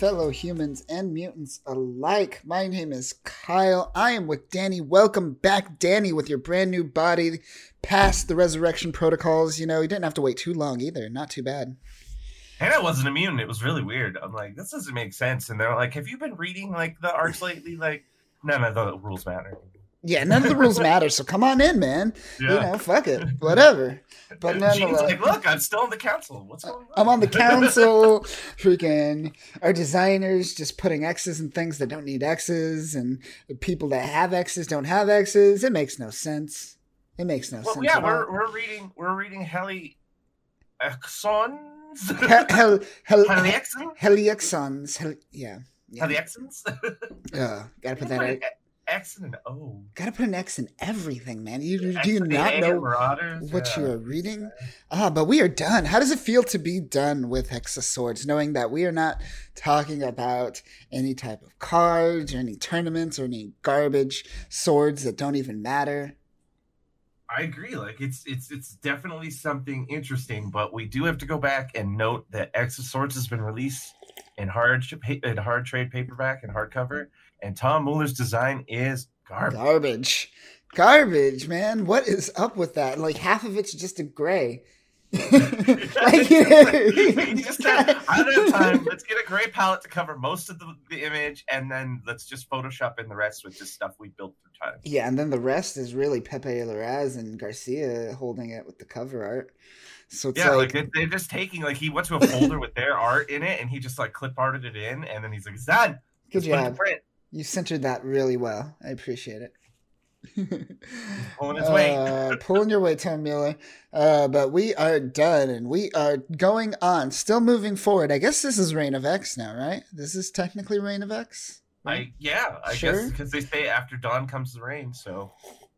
fellow humans and mutants alike? My name is Kyle. I am with Danny. Welcome back, Danny, with your brand new body past the resurrection protocols. You know, you didn't have to wait too long either. Not too bad. And I wasn't immune. It was really weird. I'm like, this doesn't make sense. And they're like, have you been reading like the arcs lately? Like, none of the rules matter. Yeah, none of the rules matter. So come on in, man. Yeah. You know, fuck it, whatever. But nonetheless, like, look, I'm still on the council. What's going on? I'm on the council. freaking our designers just putting X's and things that don't need X's, and the people that have X's don't have X's. It makes no sense. It makes no well, sense. Yeah, we're we're reading we're reading Heli Exons. Hel, hel, hel, Heliexons. Hel, yeah. Yeah. Heliexons? uh, gotta put that out. X and an O. Gotta put an X in everything, man. You do you not know Marauders, what yeah. you are reading? Ah, but we are done. How does it feel to be done with X of Swords, knowing that we are not talking about any type of cards or any tournaments or any garbage swords that don't even matter? I agree. Like it's it's it's definitely something interesting, but we do have to go back and note that X of Swords has been released in hard in hard trade paperback and hardcover and Tom Muller's design is garbage. Garbage. Garbage, man. What is up with that? Like half of it's just a gray. like, just I don't have time. Let's get a gray palette to cover most of the, the, image, and then let's just Photoshop in the rest with just stuff we built through time. Yeah, and then the rest is really Pepe Larraz and Garcia holding it with the cover art. So yeah, like, like they're just taking like he went to a folder with their art in it, and he just like clip arted it in, and then he's like, "It's done." Good job. You centered that really well. I appreciate it. pulling his weight. uh, pulling your weight, Tom Muller. Uh, but we are done and we are going on, still moving forward. I guess this is Reign of X now, right? This is technically Reign of X. Right? I yeah, I sure? guess because they say after dawn comes the rain, so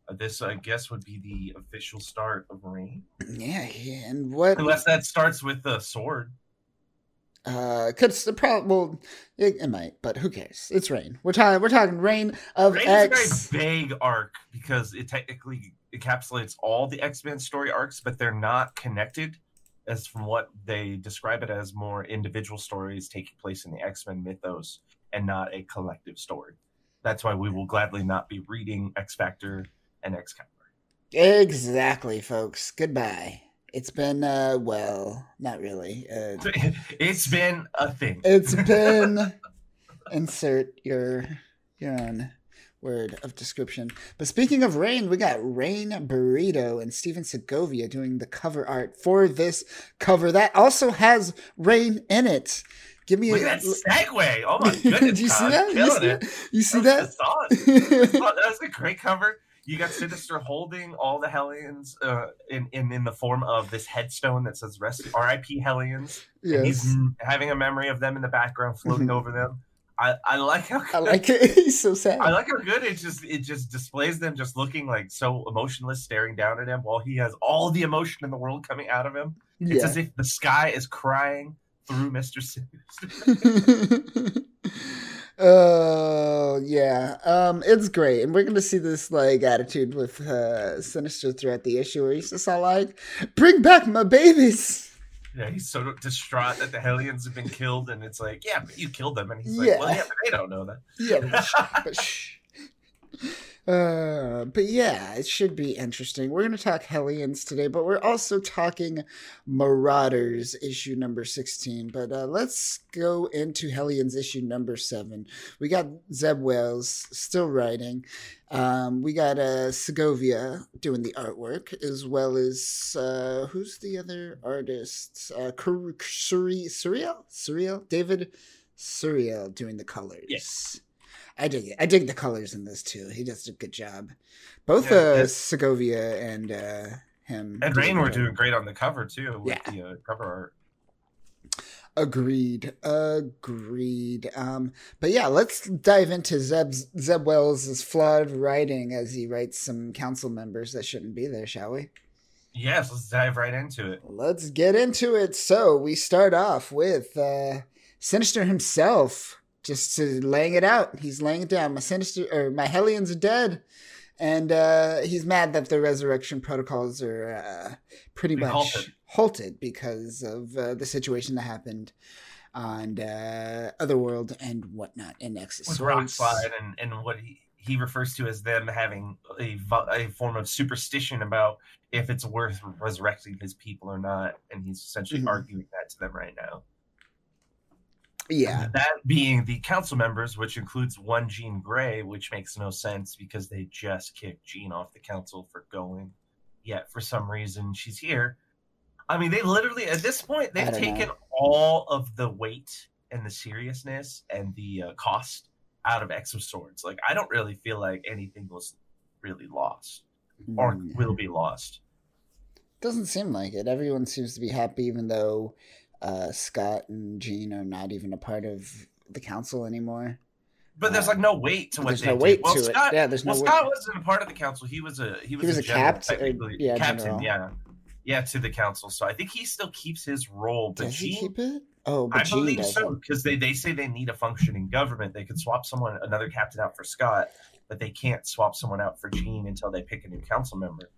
uh, this I guess would be the official start of Reign. Yeah, yeah. and what? Unless that starts with the sword. Uh, cause the problem, well, it, it, might, but who cares? It's rain. We're talking, we're talking Reign of Reign X. A very vague arc because it technically encapsulates all the X Men story arcs, but they're not connected. As from what they describe it as, more individual stories taking place in the X Men mythos and not a collective story. That's why we will gladly not be reading X Factor and Excalibur. Exactly, folks. Goodbye. It's been uh well, not really. Uh, it's been a thing. It's been insert your your own word of description. But speaking of rain, we got Rain Beredo and Stephen Segovia doing the cover art for this cover that also has rain in it. Give me Look a at that segue. Oh my goodness. Did you see that? You see that? You see that? that was a great cover you got Sinister holding all the Hellions uh, in, in in the form of this headstone that says "Rest R.I.P. Hellions." Yes. And he's having a memory of them in the background, floating mm-hmm. over them. I, I like how I like it. He's so sad. I like how good it just it just displays them just looking like so emotionless, staring down at him while he has all the emotion in the world coming out of him. Yeah. It's as if the sky is crying through Mister Sinister. Oh yeah, um, it's great, and we're gonna see this like attitude with uh, Sinister throughout the issue, where he's just all like, "Bring back my babies." Yeah, he's so distraught that the Hellions have been killed, and it's like, "Yeah, but you killed them," and he's like, "Well, yeah, but they don't know that." Yeah, but, sh- but shh. Uh, but yeah, it should be interesting. We're going to talk Hellions today, but we're also talking Marauders issue number 16. But uh, let's go into Hellions issue number 7. We got Zeb Wells still writing. Um, we got uh, Segovia doing the artwork, as well as uh, who's the other artist? Uh, Curiel? Curiel? David Curiel doing the colors. Yes. I dig it. I dig the colors in this too. He does a good job. Both yeah, uh, Segovia and uh, him. And Rain were doing great on the cover too. With yeah. the uh, cover art. Agreed. Agreed. Um, but yeah, let's dive into Zeb's, Zeb Wells' flawed writing as he writes some council members that shouldn't be there, shall we? Yes, let's dive right into it. Let's get into it. So we start off with uh, Sinister himself just to laying it out. He's laying it down. My sinister or my Hellions are dead, and uh, he's mad that the resurrection protocols are uh, pretty much halted. halted. because of uh, the situation that happened on uh, Otherworld and whatnot in Nexus. With Rock Slide and, and what he, he refers to as them having a, a form of superstition about if it's worth resurrecting his people or not. And he's essentially mm-hmm. arguing that to them right now. Yeah. That being the council members, which includes one Jean Grey, which makes no sense because they just kicked Jean off the council for going. Yet for some reason she's here. I mean, they literally at this point they've taken know. all of the weight and the seriousness and the uh, cost out of X of Swords. Like I don't really feel like anything was really lost or mm. will be lost. Doesn't seem like it. Everyone seems to be happy, even though uh, Scott and Jean are not even a part of the council anymore. But there's like no weight to what there's they no weight well, to Scott, it. Yeah, there's well, no Scott weight. wasn't a part of the council. He was a he was, he was a, a captain. Yeah, captain. general. Yeah, yeah, to the council. So I think he still keeps his role. But Does Jean, he keep it? Oh, but I Jean believe doesn't. so because they they say they need a functioning government. They could swap someone another captain out for Scott, but they can't swap someone out for Jean until they pick a new council member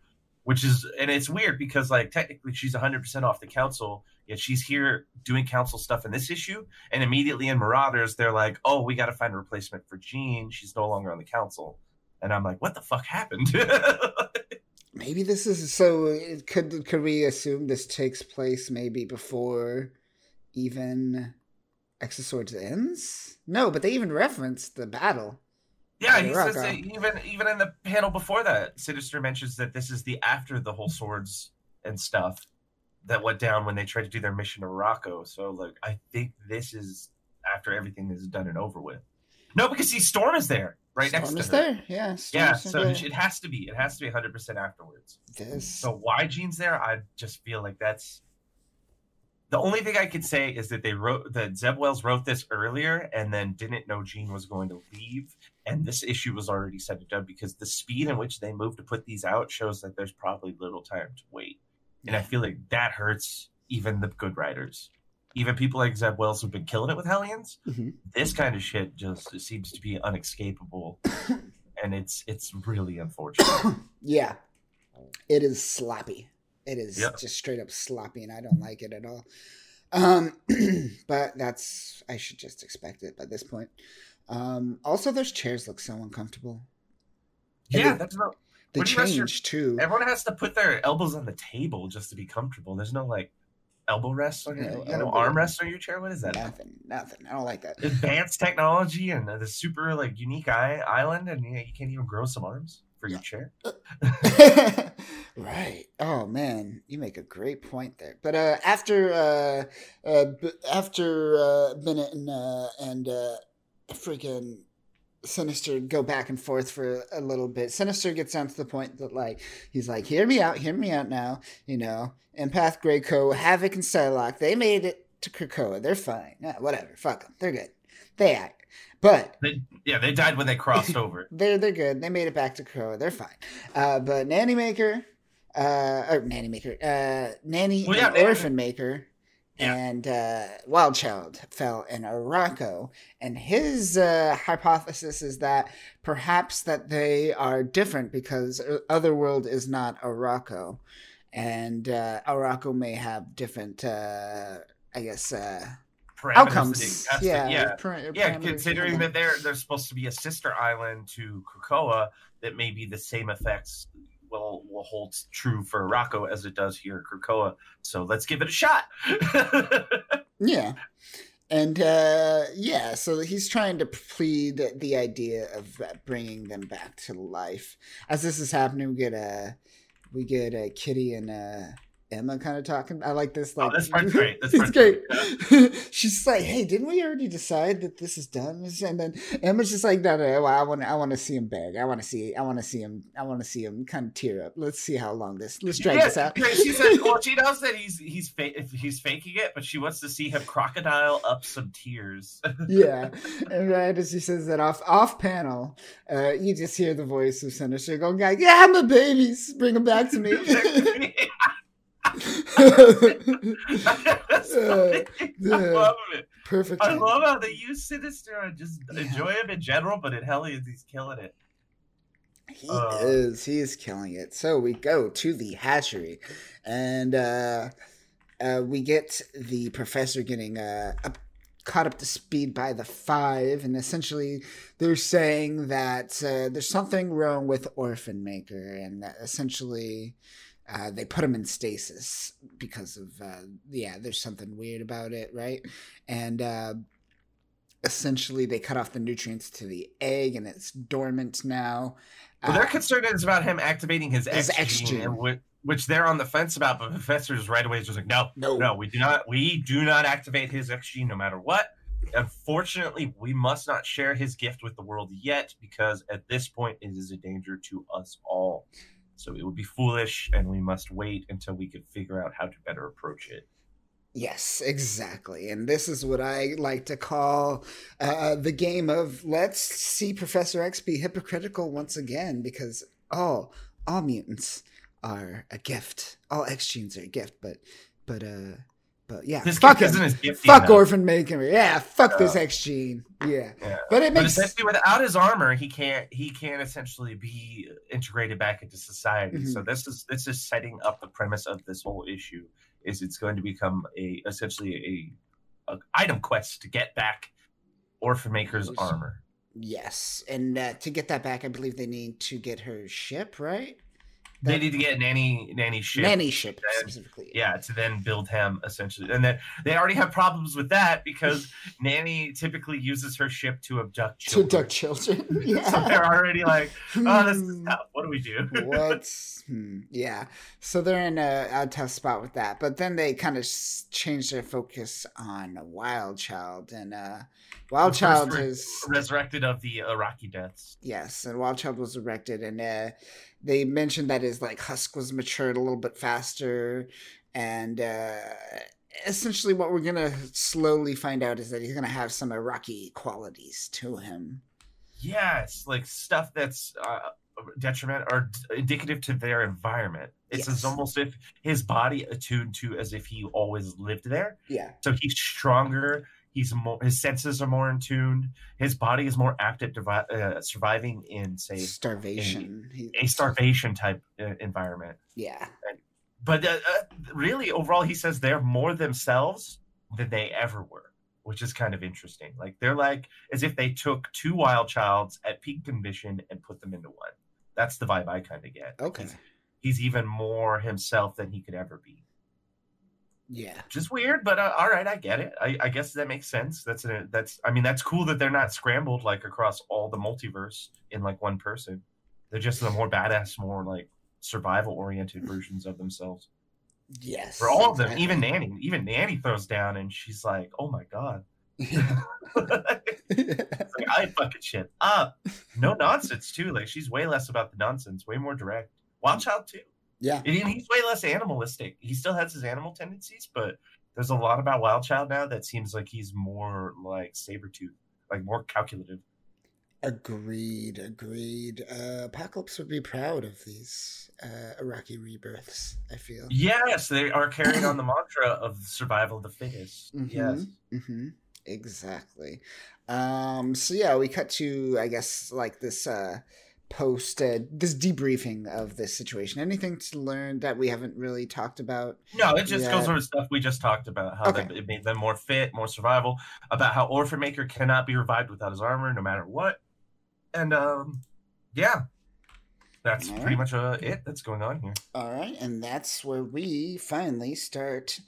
which is and it's weird because like technically she's 100% off the council yet she's here doing council stuff in this issue and immediately in marauders they're like oh we got to find a replacement for jean. She's no longer on the council. And i'm like what the fuck happened? Maybe this is so could could we assume this takes place maybe before even X of Swords ends? No but they even reference the battle yeah, he says that even even in the panel before that, Sinister mentions that this is the after the whole swords and stuff that went down when they tried to do their mission to Rocco. So like I think this is after everything is done and over with. No, because see, Storm is there right Storm next to her. there, yeah. yeah, so it has to be. It has to be 100 percent afterwards. This. So why Jean's there? I just feel like that's the only thing I could say is that they wrote that Zeb Wells wrote this earlier and then didn't know Jean was going to leave, and this issue was already set to done because the speed in which they moved to put these out shows that there's probably little time to wait, and I feel like that hurts even the good writers, even people like Zeb Wells who've been killing it with Hellions. Mm-hmm. This kind of shit just seems to be unescapable, and it's it's really unfortunate. yeah, it is sloppy. It is just straight up sloppy, and I don't like it at all. Um, but that's I should just expect it by this point. Um, also, those chairs look so uncomfortable. Yeah, they- that's not. The Where do you rest your- change too. Everyone has to put their elbows on the table just to be comfortable. There's no like elbow rest on your, No you know, arm rest on your chair. What is that? Nothing, nothing. I don't like that. Advanced technology and the super like unique eye, island, and you, know, you can't even grow some arms for your chair. right. Oh man, you make a great point there. But uh, after uh, uh, after uh, Bennett and uh, and uh, freaking Sinister go back and forth for a little bit. Sinister gets down to the point that like he's like, "Hear me out, hear me out now." You know, Empath, Greycrow, Havoc, and Psylocke. They made it to Krakoa. They're fine. Yeah, whatever. Fuck them. They're good. They act. But They, yeah, they died when they crossed over. they're they're good. They made it back to Crow. They're fine. Uh, but Nanny Maker, uh, or Nanny Maker, uh, Nanny Well, yeah, and Orphan Maker, Yeah. and uh, Wild Child fell in Arakko. And his uh, hypothesis is that perhaps that they are different because Otherworld is not Arakko, and uh, Arakko may have different, uh, I guess, uh, outcomes. that it yeah, yeah, par- yeah. Considering that they're they're supposed to be a sister island to Krakoa, that maybe the same effects will will hold true for Rocco as it does here at Krakoa. So let's give it a shot. Yeah. And uh, yeah, so he's trying to plead the idea of bringing them back to life. As this is happening, we get a we get a Kitty and uh, Emma kind of talking. I like this. Like oh, this part's great. This part's great. She's like, "Hey, didn't we already decide that this is done?" And then Emma's just like, "No, no, no I want, I want to see him beg. I want to see, I want to see him, I want to see him kind of tear up. Let's see how long this. Let's drag yeah, this out." she said, well, she knows that he's he's fa- he's faking it, but she wants to see him crocodile up some tears. yeah, and right as he says that off off panel, uh, you just hear the voice of Sinister going like, "Yeah, my babies, bring them back to me." I love it. Perfect. I love how they use Sinister. I just Yeah. enjoy him in general, but in Hellions, he's killing it. He Uh, is. He is killing it. So we go to the hatchery, and uh, uh, we get the professor getting uh, a, caught up to speed by the five, and essentially they're saying that uh, there's something wrong with Orphan Maker, and that essentially uh, they put him in stasis because of uh, yeah, there's something weird about it, right? And uh, essentially they cut off the nutrients to the egg, and it's dormant now. Well, their Uh, concern is about him activating his, His X, X gene, gene. and whi- which they're on the fence about. But professors right away is just like, no, no, no, we do not, we do not activate his X gene no matter what. Unfortunately, we must not share his gift with the world yet because at this point it is a danger to us all. So it would be foolish, and we must wait until we could figure out how to better approach it. Yes, exactly. And this is what I like to call uh, the game of let's see Professor X be hypocritical once again because all all mutants are a gift. All X genes are a gift, but but uh but yeah, This fuck gift him. isn't as gifty Fuck enough. Orphan Maker. Yeah, fuck this X gene. Yeah. Yeah. But it But makes essentially, without his armor, he can't he can't essentially be integrated back into society. Mhm. So this is this is setting up the premise of this whole issue. Is it's going to become a essentially a, a item quest to get back Orphan Maker's Yes. armor. yes. And uh, to get that back, I believe they need to get her ship, right? They need to get nanny nanny ship. Nanny ship Then- specifically. Yeah, to then build him essentially, and then they already have problems with that because Nanny typically uses her ship to abduct To children. abduct children. yeah so they're already like, "Oh, this is Hmm. tough. What do we do?" What's hmm, yeah? So they're in a, a tough spot with that, but then they kind of change their focus on Wild Child, and uh, Wild Child re- is resurrected of the Arakkii deaths. yes, and Wild Child was erected, and uh, they mentioned that his like husk was matured a little bit faster, and uh, essentially what we're gonna slowly find out is that he's gonna have some Arakkii qualities to him. Yeah, it's like stuff that's uh, detriment or indicative to their environment. It's Yes. as almost if his body attuned to as if he always lived there. Yeah, So he's stronger. He's more. His senses are more in tune. His body is more apt at devi- uh, surviving in, say, starvation. He- a starvation type uh, environment. Yeah, But uh, uh, really, overall, he says they're more themselves than they ever were, which is kind of interesting. Like they're like as if they took two wild childs at peak condition and put them into one. That's the vibe I kind of get. okay, He's, he's even more himself than he could ever be, yeah. which is weird. But uh, all right, I get it. I, I guess that makes sense. That's a, that's. I mean, that's cool that they're not scrambled like across all the multiverse in like one person. They're just the more badass, more like survival oriented versions of themselves. Yes. for all of them, even Nanny. Even Nanny throws down, and she's like, "Oh my god." Like, I fucking shit up. No nonsense too. Like she's way less about the nonsense, way more direct. Wild Child too. Yeah. And he's way less animalistic. He still has his animal tendencies, but there's a lot about Wild Child now that seems like he's more like saber tooth, like more calculative. Agreed. Agreed. Uh, Apocalypse would be proud of these uh, Arakkii rebirths. I feel. Yes, they are carrying on the mantra of survival of the fittest. Mm-hmm, Yes. Mm-hmm. Exactly. Um, so yeah, we cut to I guess like this uh, post uh, this debriefing of this situation. Anything to learn that we haven't really talked about? No, it just Yeah. goes over stuff we just talked about. How Okay. they, it made them more fit, more survival. About how Orphan Maker cannot be revived without his armor, no matter what. And um, yeah, that's All pretty much uh, it that's going on here. All right, and that's where we finally start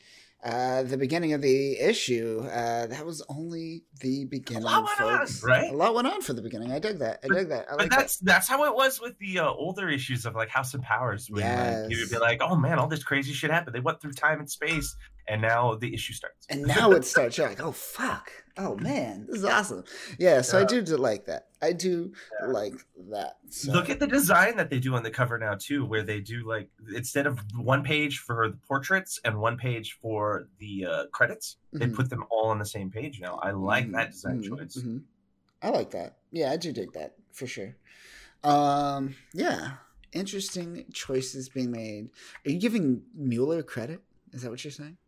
uh, the beginning of the issue. Uh, that was only the beginning, lot went on, folks. right? A lot went on for the beginning. I dig that. I dig that. I But like that. that's that's how it was with the uh, older issues of like House of Powers. When like, you would be like, "Oh man, all this crazy shit happened. They went through time and space, and now the issue starts." And now it starts. You're like, oh fuck, oh man, this is awesome. Yeah, so I Yeah. do, do like that. I do Yeah. like that. So. Look at the design that they do on the cover now too, where they do like instead of one page for the portraits and one page for the uh, credits, they Mhm. put them all on the same page now. I like that design Mhm, choice. mhm. I like that. Yeah, I do dig that for sure. Um, yeah, interesting choices being made. Are you giving Muller credit? Is that what you're saying?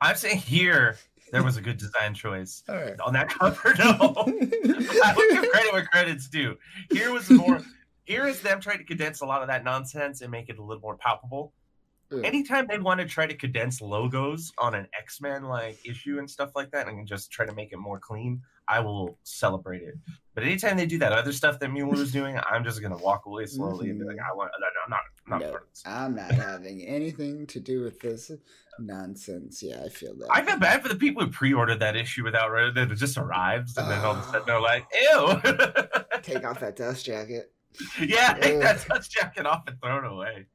I'm saying here there was a good design choice All right. on that cover. No, I would give credit where credit's due. Here was more. Here is them trying to condense a lot of that nonsense and make it a little more palpable. Ugh. anytime they want to try to condense logos on an x-men like issue and stuff like that and just try to make it more clean i will celebrate it but anytime they do that other stuff that Muller is doing i'm just gonna walk away slowly and be like mm-hmm. i want no, no, i'm not I'm No. part of this I'm not having anything to do with this nonsense. Yeah, I feel that. I feel bad for the people who pre-ordered that issue without that it just arrives and then all of a sudden they're like, "Ew!" Take off that dust jacket. yeah, take that dust jacket off and throw it away.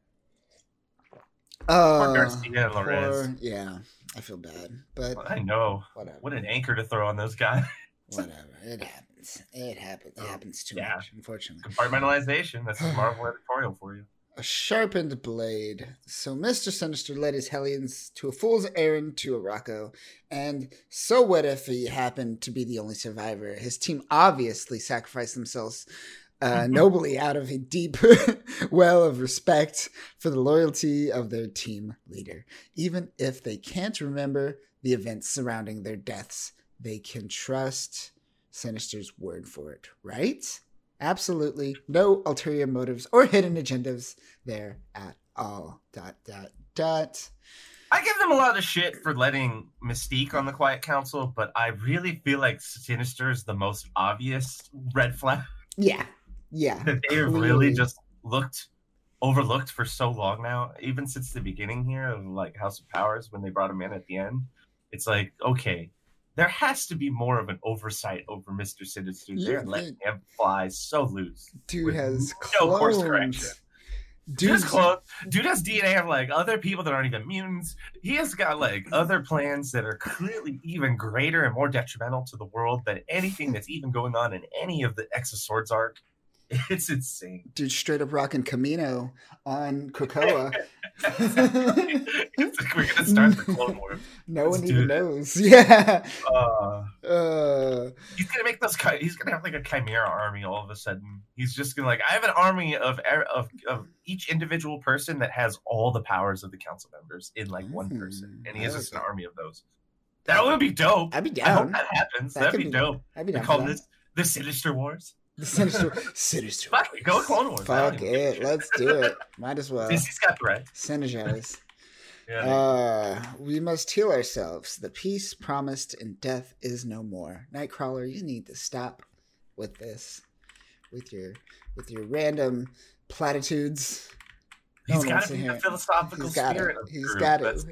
Uh, Poor Garcia and Larraz. poor- yeah, I feel bad, but I know. whatever. What an anchor to throw on those guys. Whatever. It happens. It happens. It happens too Yeah. much, unfortunately. Compartmentalization. That's a Marvel editorial for you. A sharpened blade. So Mr. Sinister led his Hellions to a fool's errand to Arakko. And so what if he happened to be the only survivor? His team obviously sacrificed themselves uh, nobly out of a deep well of respect for the loyalty of their team leader. Even if they can't remember the events surrounding their deaths, they can trust Sinister's word for it, right? Absolutely no ulterior motives or hidden agendas there at all. Dot dot dot. I give them a lot of shit for letting Mystique on the Quiet Council, but I really feel like Sinister is the most obvious red flag Yeah, yeah. that they have Clearly. really just looked overlooked for so long now. Even since the beginning here of like House of Powers when they brought him in at the end, it's like okay, there has to be more of an oversight over Mister Sinister. You They're letting him fly so loose. Dude has no course clones. correction. Dude, Dude's clone. Dude has DNA of like other people that aren't even mutants. He has got like other plans that are clearly even greater and more detrimental to the world than anything that's even going on in any of the X of Swords arc. It's insane. dude straight up rocking Kamino on Krakoa. like we're gonna start the Clone Wars. no Let's one even it. knows. Yeah. Uh, Uh, he's gonna make those. He's gonna have like a chimera army all of a sudden. He's just gonna like I have an army of er- of of each individual person that has all the powers of the council members in like one person, Mm, and he has just an army of those. That would be dope. I'd be down. I hope that happens. That That'd be be- dope. I'd be down. We call this the Sinister Wars. The sinister, sinister. Fuck it, go Clone Wars. Fuck even give a it. Let's do it. Might as well. Disney's got the right. Synergize. Uh, we must heal ourselves. The peace promised in death is no more. Nightcrawler, you need to stop with this, with your, with your random platitudes. no he's got to be the philosophical He's got it. spirit the group. got it.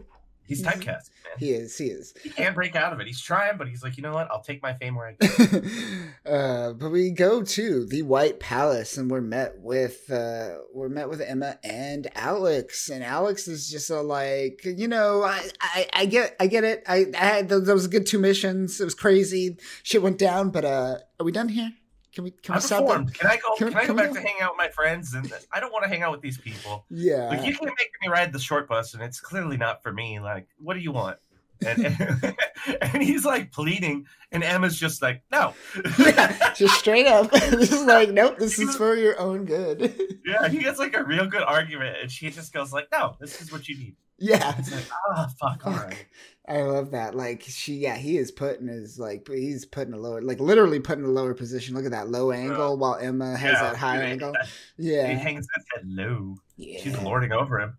He's He's- typecast, man. He is. He is. He can't break out of it. He's trying, but he's like, you know what? I'll take my fame where I can. uh, but we go to the White Palace, and we're met with uh, we're met with Emma and Alex, and Alex is just a like, you know, I I, I get I get it. I, I had those, those good two missions. It was crazy. Shit went down, but uh, are we done here? Can we can I we stop. Can I go? Can- Can, I can go we back to hang out with my friends? And I don't want to hang out with these people. Yeah. Like you can't make me ride the short bus, and it's clearly not for me. Like, what do you want? And, and, and he's like pleading, and Emma's just like, no. yeah, just straight up. this is like, nope. This is for your own good. yeah, he gets like a real good argument, and she just goes like, no, this is what you need. yeah. It's like, ah, fuck, all Fuck. right. I love that. Like she, yeah, he is putting his like he's putting a lower, like literally putting a lower position. Look at that low angle while Emma has Yeah, that high angle. Yeah, he hangs his head low. Yeah. She's lording over him.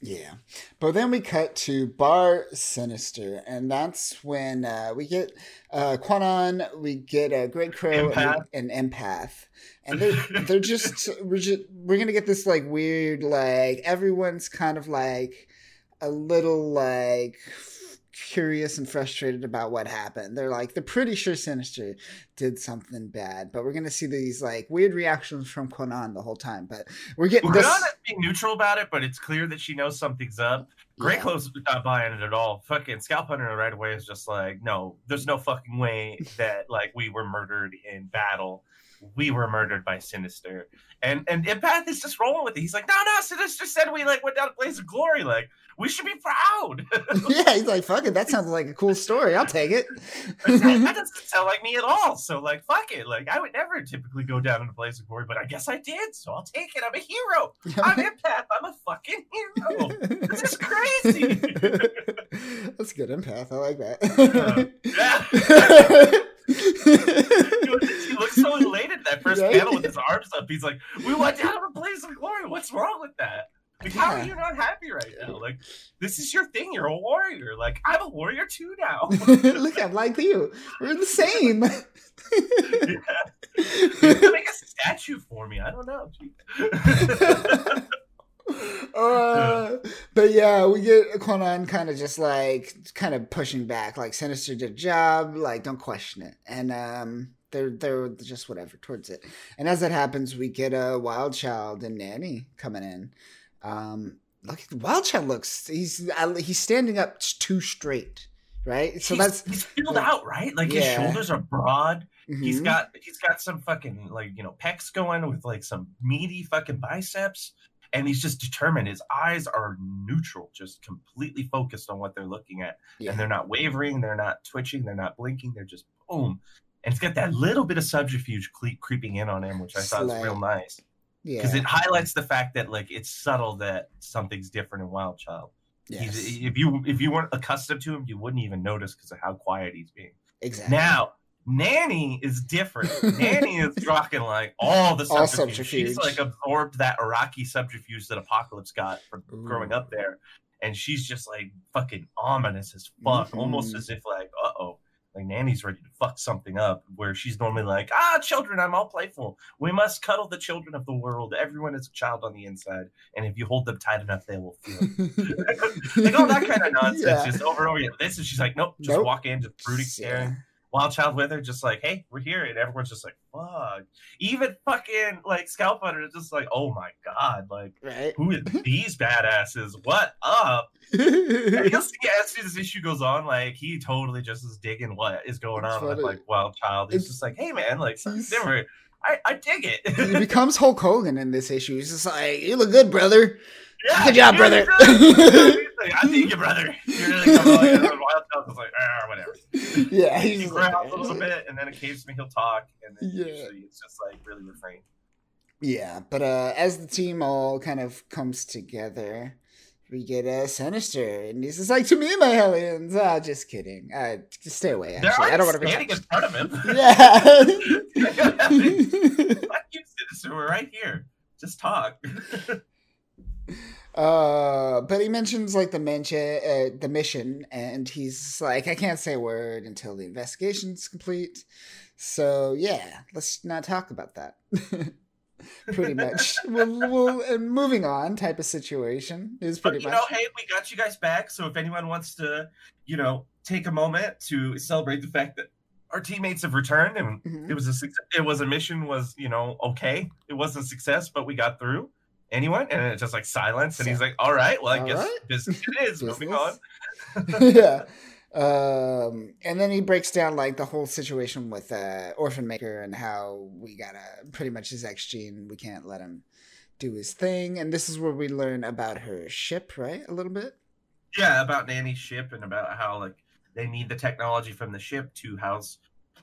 yeah. But then we cut to Bar Sinister, and that's when uh, we get uh, Kwannon, we get a Greycrow, Empath. and an empath, and they're they're just we're just we're gonna get this like weird like everyone's kind of like a little like curious and frustrated about what happened. They're like they're pretty sure Sinister did something bad, but we're gonna see these like weird reactions from Kwannon the whole time. But we're getting We're this. being neutral about it, but it's clear that she knows something's up. Great Yeah. Clothes not buying it at all. Fucking Scalp Hunter right away is just like, no, there's no fucking way that like we were murdered in battle. We were murdered by Sinister. And and Empath is just rolling with it. He's like, no, no, Sinister said we like went down a place of glory. Like, we should be proud. yeah, he's like, fuck it, that sounds like a cool story. I'll take it. that, that doesn't sound like me at all. So like, fuck it. Like, I would never typically go down in a blaze of glory, but I guess I did. So I'll take it. I'm a hero. I'm Empath. I'm a fucking hero. This is crazy. That's good empath. I like that. Uh, he looks so elated in that first Right? panel with his arms up. He's like, "We went down in a blaze of glory. What's wrong with that?" Like, how are you not happy right now? Like, this is your thing. You're a warrior. Like, I'm a warrior too now. Look, I'm like you. We're the same. yeah. Make a statue for me. I don't know. Uh, but yeah, we get Kwannon kind of just like kind of pushing back, like Sinister did a job, like don't question it, and um, they're they're just whatever towards it. And as that happens, we get a Wild Child and Nanny coming in. Um, look, Wild Child looks he's he's standing up too straight, right? So he's, that's he's filled out, right? Like his shoulders are broad. He's mhm. got he's got some fucking like you know pecs going with like some meaty fucking biceps, and he's just determined. His eyes are neutral, just completely focused on what they're looking at, yeah. and they're not wavering, they're not twitching, they're not blinking, they're just boom. And it's got that little bit of subterfuge cle- creeping in on him, which I thought was real nice yeah, because it highlights the fact that like it's subtle that something's different in Wild Child. yes, He's, if you if you weren't accustomed to him, you wouldn't even notice because of how quiet he's being. exactly. Now, Nanny is different. Nanny is rocking like all the All subterfuge. She's like absorbed that Arakkii subterfuge that Apocalypse got from Ooh. growing up there, and she's just like fucking ominous as fuck, Mhm. almost as if like, uh oh. Like Nanny's ready to fuck something up, where she's normally like, "Ah, children, I'm all playful. We must cuddle the children of the world. Everyone is a child on the inside, and if you hold them tight enough, they will feel." it." like all that kind of nonsense, Yeah. just over and over. This is she's like, nope, just Nope. walk in, just brooding, staring. Yeah. Wild Child with her, just like, hey, we're here, and everyone's just like, fuck. Even fucking like Scalp Hunter is just like, oh my god, like, Right. who is these badasses? What up? And you'll see as this issue goes on, like he totally just is digging what is going It's on with like Wild Child. He's It's- just like, hey man, like He's- different. I, I dig it. he becomes Hulk Hogan in this issue. He's just like, "You look good, brother." Yeah, Good job, brother. like, I dig you, brother. You're really coming on. And then Wild Child was like, ah, whatever. Yeah, he he's just like, a little bit, and then occasionally he'll talk, and then Yeah. usually it's just like really refrain. Yeah, but uh, as the team all kind of comes together, we get a Sinister, and he's just like, "To me, my Hellions." Ah, just kidding. Uh, just stay away. Actually, I don't want to be standing in front of him. Yeah. Fuck you, Sinister. We're right here. Just talk. Uh, but he mentions like the mention, uh, the mission, and he's like, "I can't say a word until the investigation's complete." So yeah, let's not talk about that. pretty much. we'll, we'll, and moving on, type of situation is But pretty you much. know, hey, we got you guys back. So if anyone wants to, you know, take a moment to celebrate the fact that our teammates have returned and Mhm. it was a success. It was a mission. Was you know okay? It wasn't a success, but we got through. Anyone? And it's just like silence. And he's like, "All right, well, I All guess right. business it is. Moving on." Yeah. Um, and then he breaks down like the whole situation with uh, Orphan Maker and how we gotta pretty much his X gene. We can't let him do his thing. And this is where we learn about her ship, right? A little bit. Yeah, about Nanny's ship and about how like they need the technology from the ship to house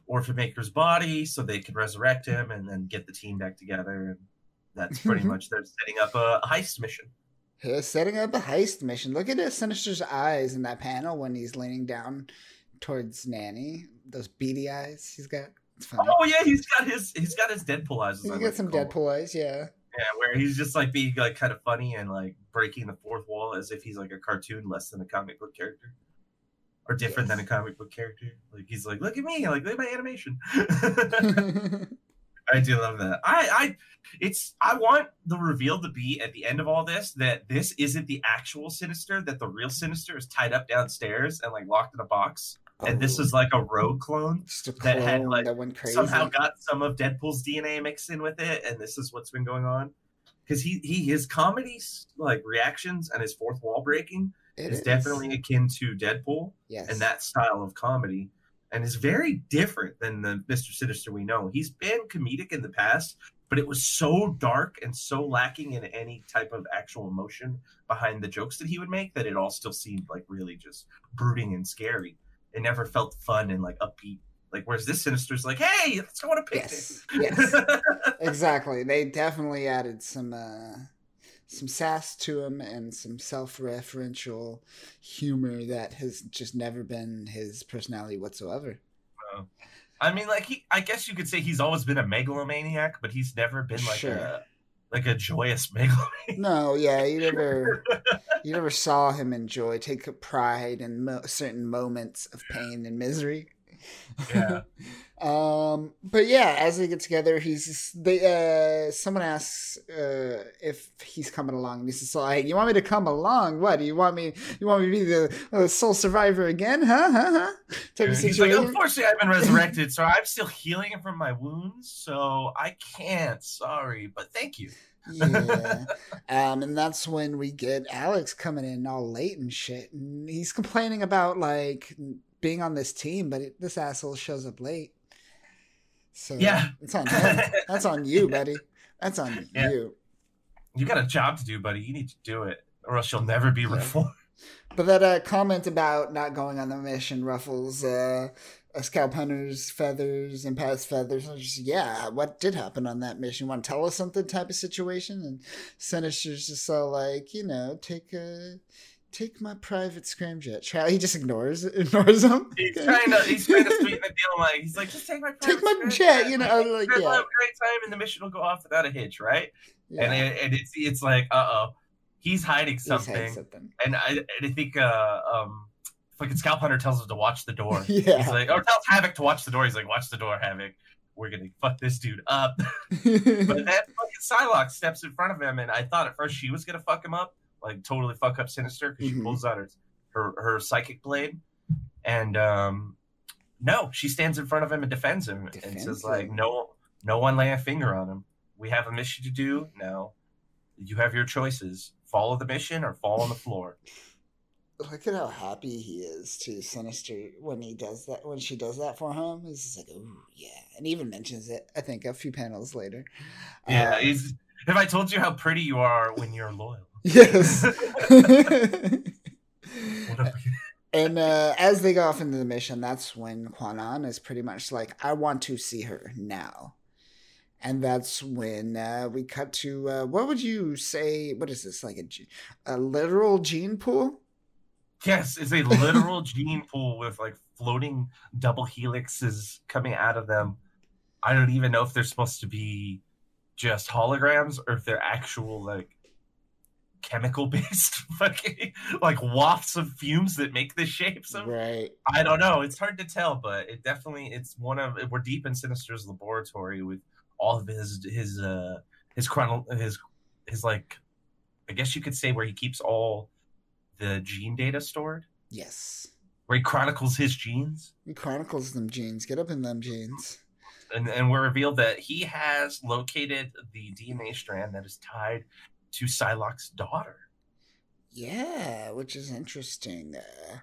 Orphan Maker's body so they can resurrect him and then get the team back together. And that's mm-hmm. pretty much they're setting up a heist mission. He's setting up a heist mission. Look at his Sinister's eyes in that panel when he's leaning down towards Nanny. Those beady eyes he's got. It's funny. Oh yeah, he's got his he's got his Deadpool eyes. I got like some. Deadpool eyes, yeah. Yeah, where he's just like being like kind of funny and like breaking the fourth wall as if he's like a cartoon less than a comic book character. Or different Yes. than a comic book character. Like he's like, look at me, like look at my animation. I do love that. I, I, it's. I want the reveal to be at the end of all this that this isn't the actual Sinister. That the real Sinister is tied up downstairs and like locked in a box, and this Oh, is like a rogue clone. a that had, like, that. Somehow got some of Deadpool's DNA mixed in with it, and this is what's been going on. Because he, he, his comedy like reactions and his fourth wall breaking is definitely akin to Deadpool yes. and that style of comedy and is very different than the Mr. Sinister we know. He's been comedic in the past, but it was so dark and so lacking in any type of actual emotion behind the jokes that he would make that it all still seemed like really just brooding and scary. It never felt fun and like upbeat. Like whereas this Sinister's like, hey, let's go on a picnic. Yes, yes. exactly. They definitely added some uh, some sass to him and some self-referential humor that has just never been his personality whatsoever. I mean, like he, I guess you could say he's always been a megalomaniac, but he's never been like Sure. a like a joyous megalomaniac. No, yeah, you never, you never saw him enjoy, take pride in mo- certain moments of pain and misery. Yeah. um, but yeah, as they get together, he's they. Uh, someone asks uh, if he's coming along, and he says, "So, you want me to come along? What do you want me? You want me to be the uh, sole survivor again? Huh? Huh? Huh?" Type of He's like, unfortunately, I've been resurrected, so I'm still healing from my wounds, so I can't. Sorry, but thank you. yeah. Um, and that's when we get Alex coming in all late and shit. And he's complaining about like being on this team, but it, this asshole shows up late. So Yeah. it's on him. That's on you, buddy. That's on Yeah. you. You got a job to do, buddy. You need to do it, or else you'll never be Yeah. reformed. But that uh, comment about not going on the mission ruffles uh, a scalp hunter's feathers and past feathers. Just, yeah, what did happen on that mission? Want to tell us something type of situation? And Sinister's just all like, you know, take a. Take my private scramjet. He just ignores ignores him. He's trying to he's trying to sweeten the deal. Like he's like, just take my Take my jet, you know, like, we'll yeah. have a great time, and the mission will go off without a hitch, right? Yeah, And it, and it's it's like, uh oh, he's hiding something. he's had something. And I, and I think uh, um, fucking Scalp Hunter tells him to watch the door. Yeah. He's like, or tells Havoc to watch the door. He's like, watch the door, Havoc. We're gonna fuck this dude up. but then fucking Psylocke steps in front of him, and I thought at first she was gonna fuck him up, like totally fuck up Sinister, because Mhm. she pulls out her, her her psychic blade, and um, no, she stands in front of him and defends him, and Defends says like, him. no, no one lay a finger on him. We have a mission to do. now. you have your choices. Follow the mission or fall on the floor. Look at how happy he is to Sinister when he does that. When she does that for him, he's just like, "Ooh, yeah," and even mentions it. I think a few panels later. Yeah, Uh, he's. If I told you how pretty you are when you're loyal, yes. and uh, as they go off into the mission, that's when Kwannon is pretty much like, "I want to see her now." And that's when uh, we cut to uh, what would you say? What is this like a, a literal gene pool? yes, it's a literal gene pool with like floating double helixes coming out of them. I don't even know if they're supposed to be just holograms or if they're actual like chemical based fucking like wafts of fumes that make the shapes of Right. I don't know. It's hard to tell, but it definitely it's one of we're deep in Sinister's laboratory with all of his his uh his chrono his his like I guess you could say where he keeps all the gene data stored, Yes. where he chronicles his genes. He chronicles them genes. Get up in them genes. And and we're revealed that he has located the DNA strand that is tied to Psylocke's daughter. Yeah, which is interesting. Uh,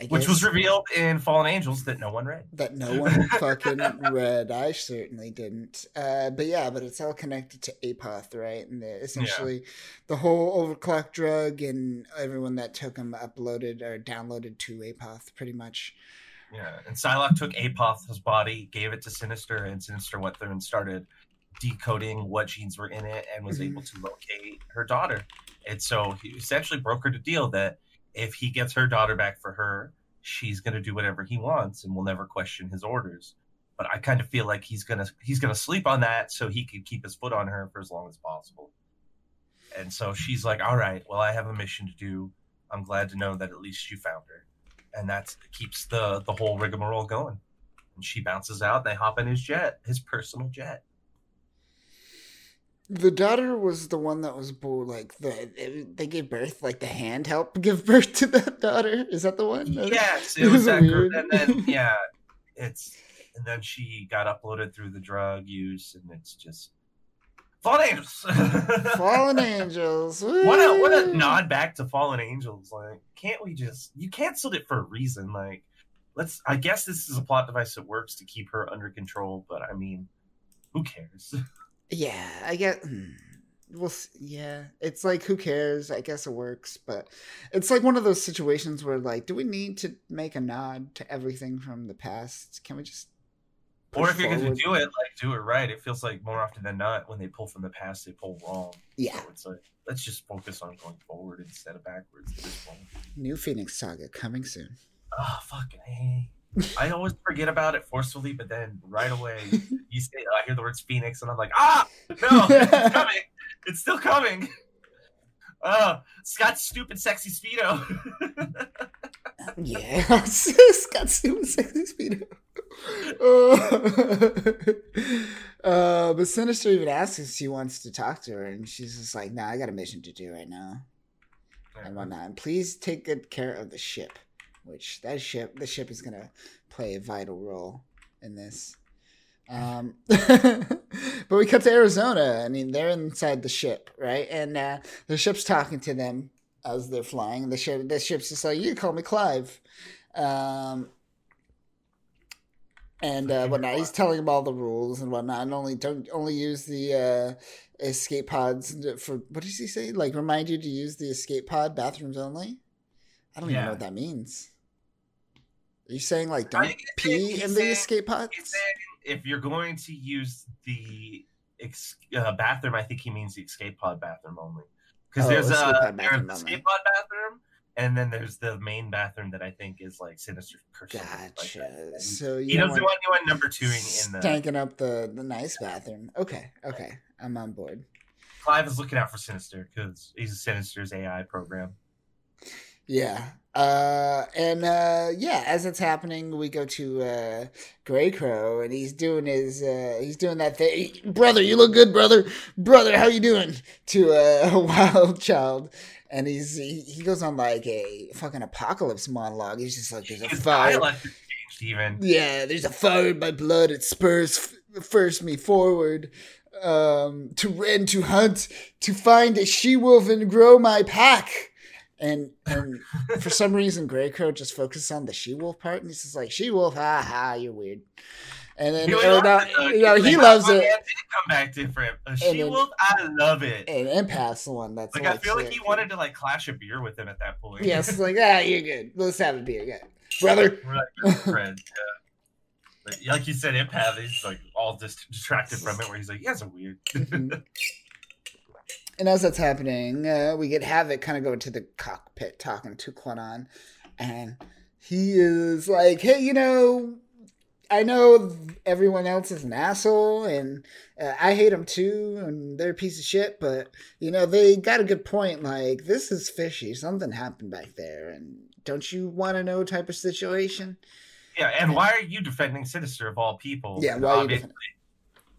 I Which was revealed in Fallen Angels that no one read. that no one fucking read. I certainly didn't. Uh, but yeah, but it's all connected to APOTH, right? And the, essentially, the whole overclock drug and everyone that took them uploaded or downloaded to APOTH, pretty much. Yeah, and Psylocke took Apoth's body, gave it to Sinister, and Sinister went through and started decoding what genes were in it and was Mhm. able to locate her daughter. And so he essentially brokered a deal that if he gets her daughter back for her, she's going to do whatever he wants and will never question his orders. But I kind of feel like he's gonna he's gonna sleep on that so he can keep his foot on her for as long as possible. And so she's like, "All right, well, I have a mission to do. I'm glad to know that at least you found her." and that keeps the the whole rigmarole going. And she bounces out, and they hop in his jet, his personal jet. The daughter was the one that was born, like the they gave birth, like the hand helped give birth to that daughter. Is that the one? Yes, It was that weird. group, and then yeah, it's and then she got uploaded through the drug use, and it's just Fallen Angels. Fallen Angels. What a what a nod back to Fallen Angels. Like, can't we just you canceled it for a reason? Like, let's. I guess this is a plot device that works to keep her under control, but I mean, who cares? Yeah, I get. hmm, Well, yeah, it's like who cares? I guess it works, but it's like one of those situations where, like, do we need to make a nod to everything from the past? Can we just? Or if you're going to do it, like do it right. It feels like more often than not, when they pull from the past, they pull wrong. Yeah, So it's like let's just focus on going forward instead of backwards at this point. new Phoenix Saga coming soon. Oh fucking hey! I always forget about it forcefully, but then right away you say, "I hear the words Phoenix," and I'm like, "Ah, no, it's coming!" It's still coming. Oh, Scott's stupid, sexy speedo. yeah, Scott's stupid, sexy speedo. Uh, uh, but Sinister even asks if she wants to talk to her, and she's just like, "Nah, I got a mission to do right now." and whatnot. And please take good care of the ship, which that ship, the ship is gonna play a vital role in this. Um, but we cut to Arizona. I mean, they're inside the ship, right? And uh, the ship's talking to them as they're flying. The ship, the ship's just like, "You call me Clive," um, and uh, whatnot. He's telling them all the rules and whatnot. And only don't only use the uh, escape pods for what does he say? Like remind you to use the escape pod bathrooms only. I don't yeah. even know what that means. Are you saying like don't pee in the escape pods? if you're going to use the uh, bathroom, I think he means the escape pod bathroom only. Because oh, there's a there's escape pod bathroom, and then there's the main bathroom that I think is like sinister. Gotcha. Like so he doesn't want anyone number two in the tanking up the the nice bathroom. Okay, okay, I'm on board. Clive is looking out for Sinister because he's a Sinister's AI program. Yeah. Uh, and uh, yeah, as it's happening, we go to uh, Greycrow, and he's doing his uh, he's doing that thing. Brother, you look good, brother. Brother, how you doing? To uh, a wild child, and he's he, he goes on like a fucking apocalypse monologue. He's just like, "There's a fire." Even. Yeah, there's a fire in my blood. It spurs first me forward um, to and to hunt, to find a she wolf and grow my pack and and for some reason Greycrow just focuses on the she wolf part, and he's just like she wolf, ha ha, you're weird. And then you know, you know he loves it. Come back different. She wolf, I love it. And Empath's the one that's like I feel like he wanted to like clash a beer with him at that point. Yes, yeah, it's like ah, you're good. Let's have a beer, yeah, brother. We're like friends. Yeah. like you said, Empath, he's like all just distracted from it, where he's like, "Yeah, guys are weird." And as that's happening, uh, we get Havoc kind of go into the cockpit talking to Kwannon. And he is like, hey, you know, I know everyone else is an asshole and uh, I hate them too and they're a piece of shit, but, you know, they got a good point. Like, this is fishy. Something happened back there. And don't you want to know type of situation? Yeah, and, and why are you defending Sinister of all people? Yeah, why obviously,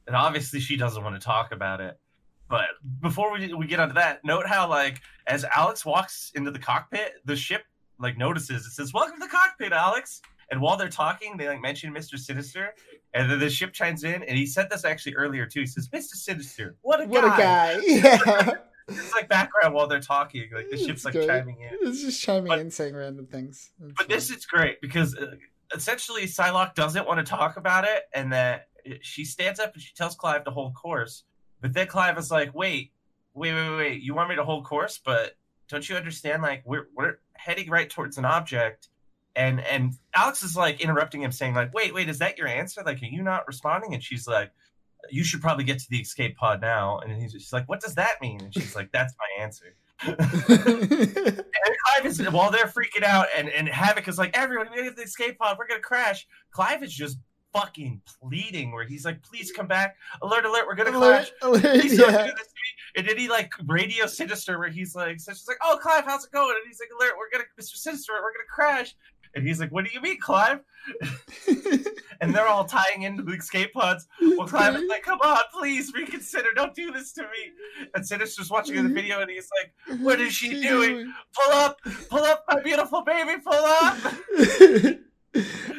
And obviously she doesn't want to talk about it. But before we, we get onto that, note how like as Alex walks into the cockpit, the ship like notices it says, "Welcome to the cockpit, Alex." And while they're talking, they like mention Mister Sinister, and then the ship chimes in, and he said this actually earlier too. He says, "Mister Sinister, what a what guy. a guy!" Yeah. it's like background while they're talking, like the ship's like chiming in. It's just chiming but, in, saying random things. That's but this is great because uh, essentially Psylocke doesn't want to talk about it, and that she stands up and she tells Clive to hold course. But then Clive is like, wait, wait, wait, wait, you want me to hold course, but don't you understand? Like we're we're heading right towards an object, and and Alex is like interrupting him, saying like, wait, wait, is that your answer? Like, are you not responding? And she's like, you should probably get to the escape pod now. And he's she's like, what does that mean? And she's like, that's my answer. and Clive is while they're freaking out, and and Havoc is like, everyone, we get to the escape pod, we're gonna crash. Clive is just fucking pleading where he's like, please come back. Alert, alert, we're gonna alert, clash. Alert, yeah. And then he like radio sinister where he's like, so she's like, Oh Clive, how's it going? And he's like, Alert, we're gonna Mr. Sinister, we're gonna crash. And he's like, What do you mean, Clive? and they're all tying into the escape pods. Well, Clive is like, Come on, please reconsider. Don't do this to me. And Sinister's watching the mm-hmm. video and he's like, What is she doing? Pull up, pull up, my beautiful baby, pull up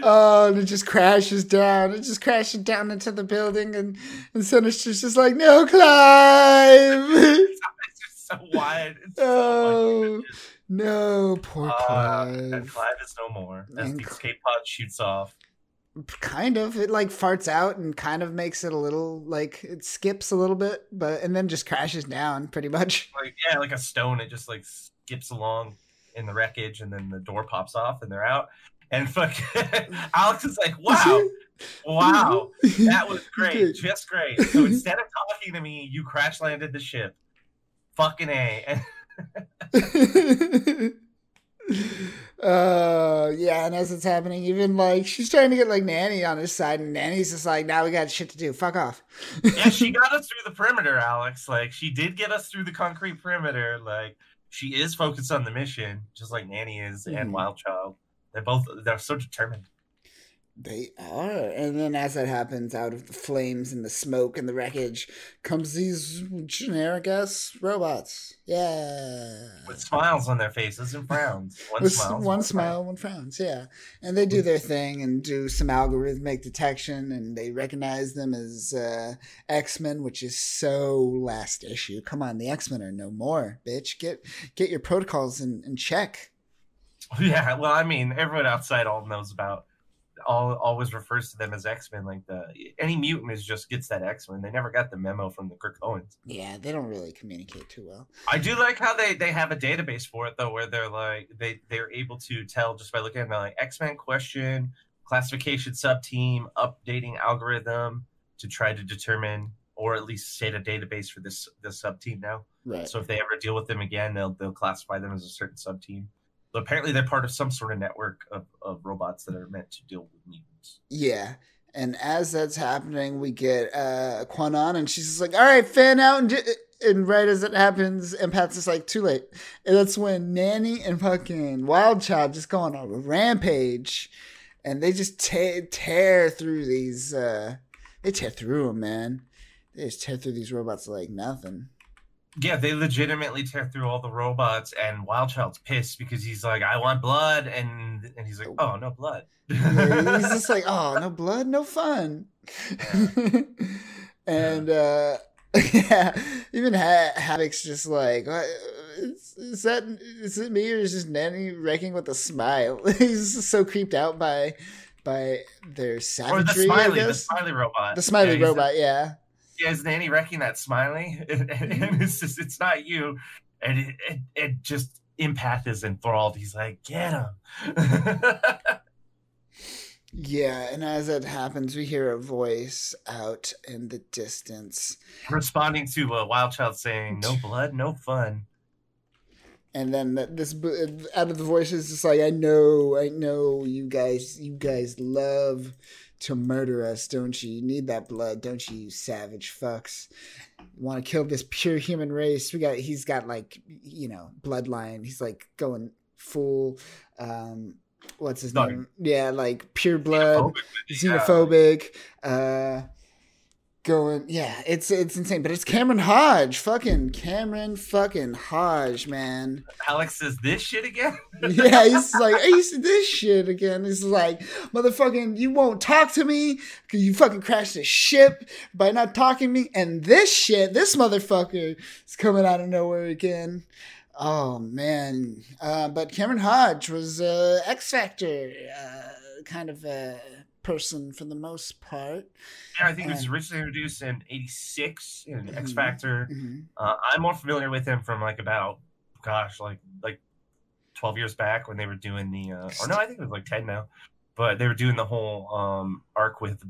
oh, and it just crashes down. It just crashes down into the building, and and Sinister's just like, "No, Clive!" it's just so wide. It's oh, so no, poor uh, Clive. Clive is no more as and the escape pod shoots off. Kind of, it like farts out and kind of makes it a little like it skips a little bit, but and then just crashes down pretty much. Like yeah, like a stone. It just like skips along in the wreckage, and then the door pops off, and they're out. And fuck, Alex is like, wow, wow, that was great, just great. So instead of talking to me, you crash landed the ship. Fucking A. uh yeah and as it's happening, even like she's trying to get like Nanny on her side, and Nanny's just like, "Now we got shit to do. Fuck off." yeah, she got us through the perimeter, Alex. Like she did get us through the concrete perimeter. Like she is focused on the mission, just like Nanny is Mhm. and Wild Child. They're both they're so determined. They are. And then as that happens, out of the flames and the smoke and the wreckage comes these generic ass robots. Yeah. With smiles on their faces and frowns. One With smile. one smile, one frowns, yeah. And they do their thing and do some algorithmic detection and they recognize them as uh, X Men, which is so last issue. Come on, the X Men are no more, bitch. Get get your protocols in, in check. Yeah, well, I mean, everyone outside all knows about all always refers to them as X Men. Like the any mutant is just gets that X Men. They never got the memo from the Krakoans. Yeah, they don't really communicate too well. I do like how they they have a database for it though, where they're like they they're able to tell just by looking at it, like X Men question classification sub team updating algorithm to try to determine or at least set a database for this this sub team now. Right. So if they ever deal with them again, they'll they'll classify them as a certain sub team. Apparently they're part of some sort of network of, of robots that are meant to deal with mutants. Yeah. And as that's happening, we get uh Kwannon, and she's just like, "All right, fan out." And, j-" and right as it happens, Empath's just like, "Too late." And that's when Nanny and fucking Wild Child just go on a rampage, and they just ta tear through these. uh They tear through them, man. They just tear through these robots like nothing. Yeah, they legitimately tear through all the robots, and Wildchild's pissed because he's like, "I want blood," and and he's like, "Oh, no blood." Yeah, he's just like, oh, no blood, no fun. and uh yeah, even ha- Havoc's just like, "What- is, is that is it me or is just Nanny wrecking with a smile? he's just so creeped out by by their or the savagery. Smiley, the smiley robot, The smiley Yeah, robot, yeah. Yeah, is Nanny wrecking that smiley? And, and mm-hmm. it's just, it's not you, and it, it, it just empath is enthralled. He's like, "Get him." Yeah, and as that happens, we hear a voice out in the distance. Responding to a wild child saying, "No blood, no fun." and then this out of the voices just like i know i know you guys you guys love to murder us don't you? You need that blood don't you you savage fucks? Want to kill this pure human race? We got he's got like you know bloodline. He's like going full um what's his name? Yeah like pure blood Xenophobic, yeah. xenophobic uh going yeah it's it's insane but it's cameron hodge fucking cameron fucking hodge man Alex says this shit again. yeah, he's like, I used to this shit again. He's like, motherfucking, you won't talk to me because you fucking crashed the ship by not talking to me. And this shit, this motherfucker is coming out of nowhere again. Oh, man. Uh, but Cameron Hodge was uh, X Factor uh, kind of a person for the most part. Yeah, I think he was originally introduced in '86 in X Mhm. Factor. Mhm. Uh, I'm more familiar with him from like about, gosh, like like 12 years back when they were doing the, uh, or no, I think it was like 10 now, but they were doing the whole um, arc with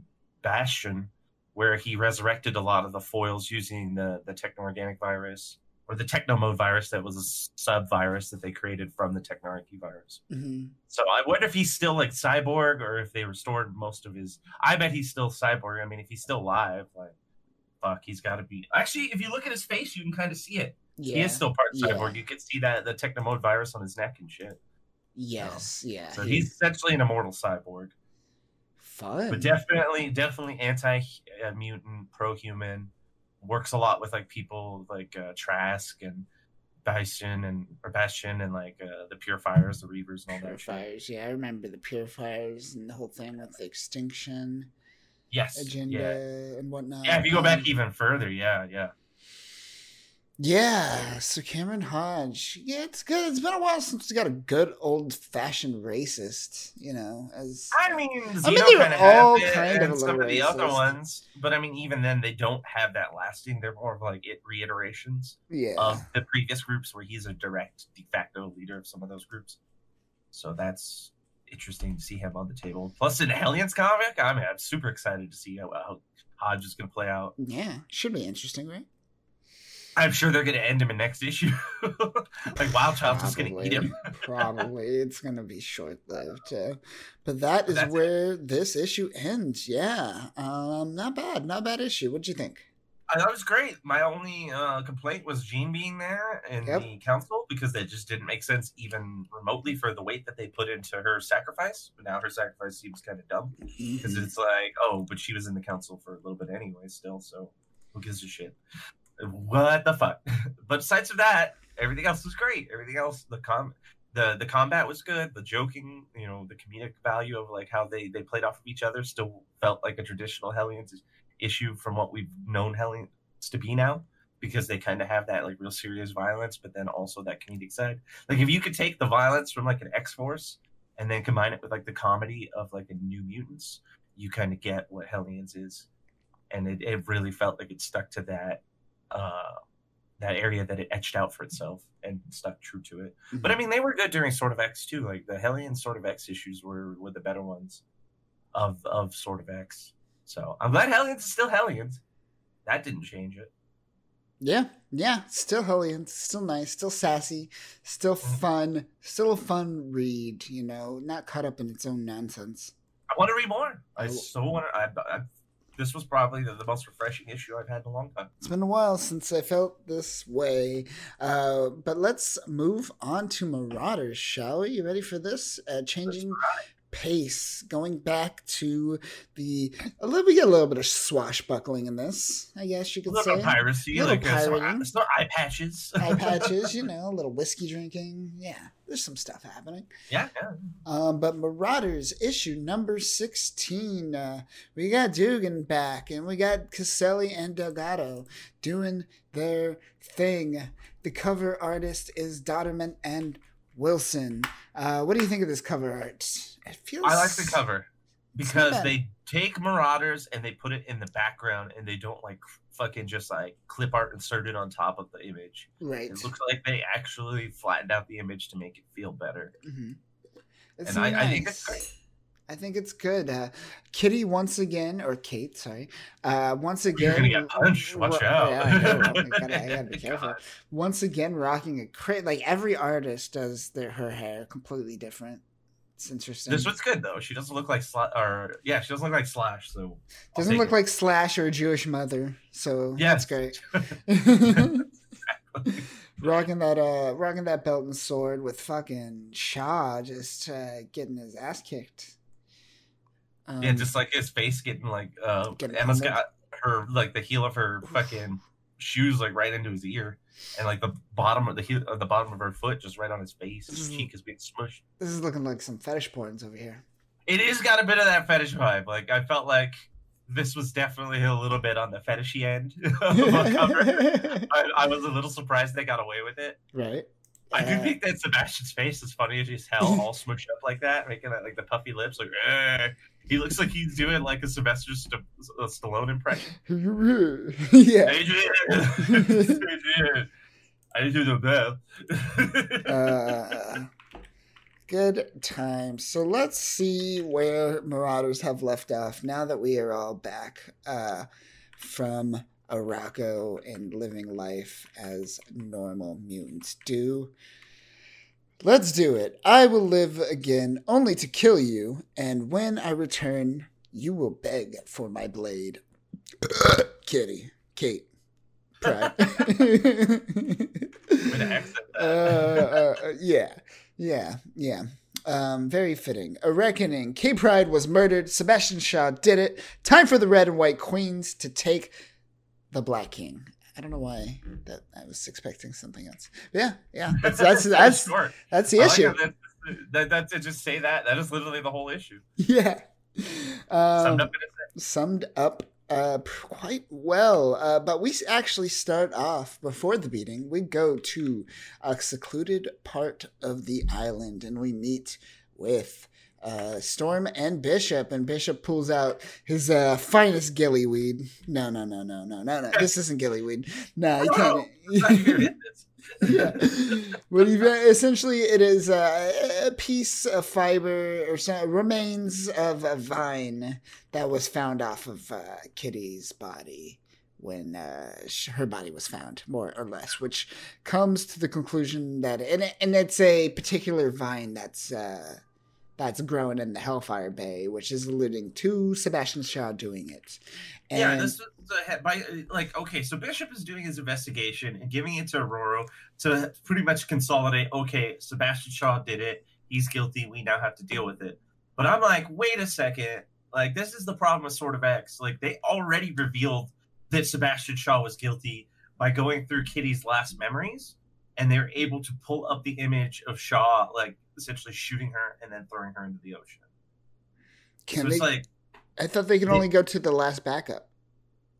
Bastion, where he resurrected a lot of the foils using the the techno-organic virus or the technomode virus that was a sub virus that they created from the technarchy virus. Mhm. So I wonder if he's still like cyborg or if they restored most of his. I bet he's still cyborg. I mean, if he's still alive, like fuck, he's got to be. Actually, if you look at his face, you can kind of see it. Yeah. He is still part Yeah. cyborg. You can see that the technomode virus on his neck and shit. Yes. Yeah. So he's essentially an immortal cyborg, fun. but definitely, definitely anti mutant, pro human. Works a lot with like people like uh, Trask and Bastion and or Bastion and like uh, the Purifiers, the Reavers, and all that. Purifiers. Yeah, I remember the purifiers and the whole thing with the extinction Yes. agenda Yeah. and whatnot. Yeah. If you go back Um, even further, yeah, yeah. Yeah. So Cameron Hodge, yeah, it's good. It's been a while since we got a good old fashioned racist. You know, as I mean, I mean, they were all it, kind of some of the other ones, but I mean, even then, they don't have that lasting. They're more of like it reiterations yeah, of the previous groups, where he's a direct de facto leader of some of those groups. So that's interesting to see him on the table. Plus, in a Hellions comic, I mean, I'm super excited to see how, how Hodge is going to play out. yeah, should be interesting, right? I'm sure they're going to end him in next issue. like Wild Child's just going to eat him. Probably it's gonna be short lived, too. but that is That's it. where this issue ends. Yeah, um, not bad, not bad issue. What'd you think? I thought it was great. My only uh, complaint was Jean being there in Yep. the council because that just didn't make sense even remotely for the weight that they put into her sacrifice. But now her sacrifice seems kind of dumb because Mhm. it's like, oh, but she was in the council for a little bit anyway, still. So who gives a shit? What the fuck? but besides of that, everything else was great. Everything else, the com, the the combat was good. The joking, you know, the comedic value of like how they they played off of each other still felt like a traditional Hellions issue from what we've known Hellions to be now. Because they kind of have that like real serious violence, but then also that comedic side. Like if you could take the violence from like an X Force and then combine it with like the comedy of like a New Mutants, you kind of get what Hellions is, and it, it really felt like it stuck to that uh that area that it etched out for itself and stuck true to it. But I mean, they were good during Sort of X too. Like the Hellion Sort of X issues were were the better ones of of Sort of X. So I'm glad Hellions is still Hellions. That didn't change it. Yeah, yeah, still Hellions, still nice, still sassy, still Mhm. fun, still a fun read. You know, not caught up in its own nonsense. I want to read more. I so want to. I, I, this was probably the, the most refreshing issue I've had in a long time. It's been a while since I felt this way. Uh, but let's move on to Marauders, shall we? You ready for this? Uh, changing pace, going back to the a little. We get a little bit of swashbuckling in this, I guess you A could little say. bit piracy, Little like pirating. some eye patches. Eye patches, you know, a little whiskey drinking. Yeah, there's some stuff happening. yeah, yeah. Um, but Marauders issue number 16. Uh, we got Duggan back, and we got Caselli and Delgado doing their thing. The cover artist is Dauterman and Wilson. Uh, what do you think of this cover art? It feels. I like the cover because not they take Marauders and they put it in the background and they don't like fucking just like clip art inserted on top of the image. Right. It looks like they actually flattened out the image to make it feel better. Mhm. It's and I, I think nice. it's great. I think it's good. Uh, Kitty once again, or Kate, sorry, uh, once again. You're gonna get punched. Watch out. Yeah, I, know, I gotta, I gotta be careful. God. Once again, rocking a cra Like every artist does their her hair completely different. It's interesting. This one's good though. She doesn't look like Slash, or yeah, she doesn't look like Slash. So I'll doesn't look it. like Slash or a Jewish mother, so Yes. that's great. rocking that uh, rocking that belt and sword with fucking Shaw just uh, getting his ass kicked. Um, yeah, just like his face getting like uh, Getting Emma's got her like the heel of her fucking shoes like right into his ear, and like the bottom of the heel, uh, the bottom of her foot just right on his face. His Mhm. cheek is being smushed. this is looking like some fetish porns over here. It is got a bit of that fetish vibe. Like I felt like this was definitely a little bit on the fetishy end of. I, I was a little surprised they got away with it. right. I do Uh, think that Sebastian's face is funny as hell, all smushed up like that, making that like the puffy lips. Like, eh. He looks like he's doing like a Sylvester St- uh, Stallone impression. yeah. Adrian, Adrian, I do the best. Uh, good time. So let's see where Marauders have left off now that we are all back uh, from Arakko and living life as normal mutants do. Let's do it. I will live again only to kill you, and when I return, you will beg for my blade. Kitty. Kate. Pride. Way to accent uh, uh, uh, yeah, yeah, yeah. Um, very fitting. A reckoning. K Pride was murdered. Sebastian Shaw did it. Time for the red and white queens to take the Black King. I don't know why that I was expecting something else. Yeah, yeah. That's that's that's, short. that's the like issue. that, that, that, to just say that. That is literally the whole issue. Yeah. Summed Um, up in a summed up uh, quite well. Uh, but we actually start off before the beating. We go to a secluded part of the island and we meet with uh, Storm and Bishop. And Bishop pulls out his uh, finest gillyweed. No, no, no, no, no, no, no. This isn't gillyweed. No, you can't. Yeah. But even- essentially, it is a, a piece of fiber or some remains of a vine that was found off of uh, Kitty's body when uh, her body was found, more or less, which comes to the conclusion that and and it's a particular vine that's uh, that's growing in the Hellfire Bay, which is alluding to Sebastian Shaw doing it. And yeah, this is by like okay, so Bishop is doing his investigation and giving it to Ororo to pretty much consolidate. Okay, Sebastian Shaw did it. He's guilty. We now have to deal with it. But I'm like, wait a second. Like this is the problem with Sword of X. Like they already revealed that Sebastian Shaw was guilty by going through Kitty's last memories, and they're able to pull up the image of Shaw, like essentially shooting her and then throwing her into the ocean. Can so they, like I thought they could they, only go to the last backup.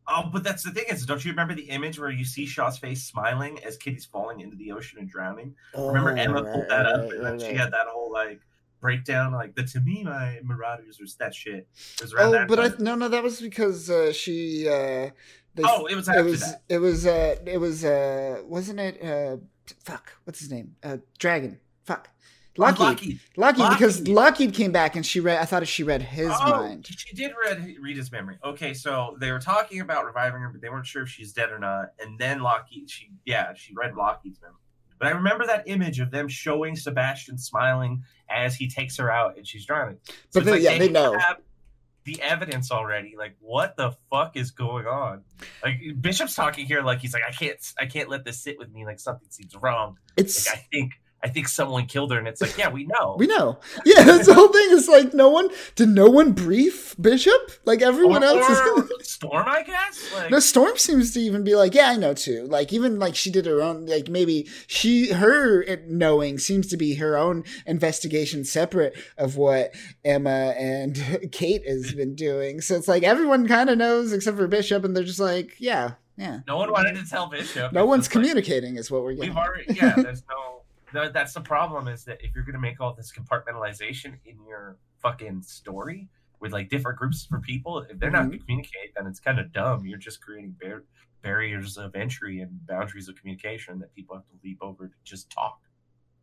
Oh, but that's the thing is, don't you remember the image where you see Shaw's face smiling as Kitty's falling into the ocean and drowning? Oh, remember Emma right, pulled that right, up, and then right, she had that whole like breakdown, like the to me my Marauders was that shit. Was oh, but time. I no no that was because uh, she. Uh, they, oh, it was it was that. it was uh it was uh wasn't it uh fuck what's his name uh dragon fuck Lockheed. Lockheed. Lockheed, because Lockheed came back and she read. I thought she read his oh, mind. She did read read his memory. Okay, so they were talking about reviving her, but they weren't sure if she's dead or not. And then Lockheed, she yeah, she read Lockheed's memory. But I remember that image of them showing Sebastian smiling as he takes her out and she's drowning. So but they, like yeah, they, they know the evidence already. Like, what the fuck is going on? Like Bishop's talking here, like he's like, I can't, I can't let this sit with me. Like something seems wrong. It's. Like, I think I think someone killed her, and it's like, yeah, we know, we know. Yeah, that's the whole thing. Is like, no one did no one brief Bishop? Like everyone or, else is Storm, I guess. Like, no, Storm seems to even be like, yeah, I know too. Like even like she did her own. Like maybe she her knowing seems to be her own investigation, separate of what Emma and Kate has been doing. So it's like everyone kind of knows except for Bishop, and they're just like, yeah, yeah. No one wanted to tell Bishop. No one's communicating, like, is what we're getting. We've already, yeah. There's no that's the problem is that if you're going to make all this compartmentalization in your fucking story with like different groups for people, if they're mm-hmm. not going to communicate, then it's kind of dumb. You're just creating bar- barriers of entry and boundaries of communication that people have to leap over to just talk.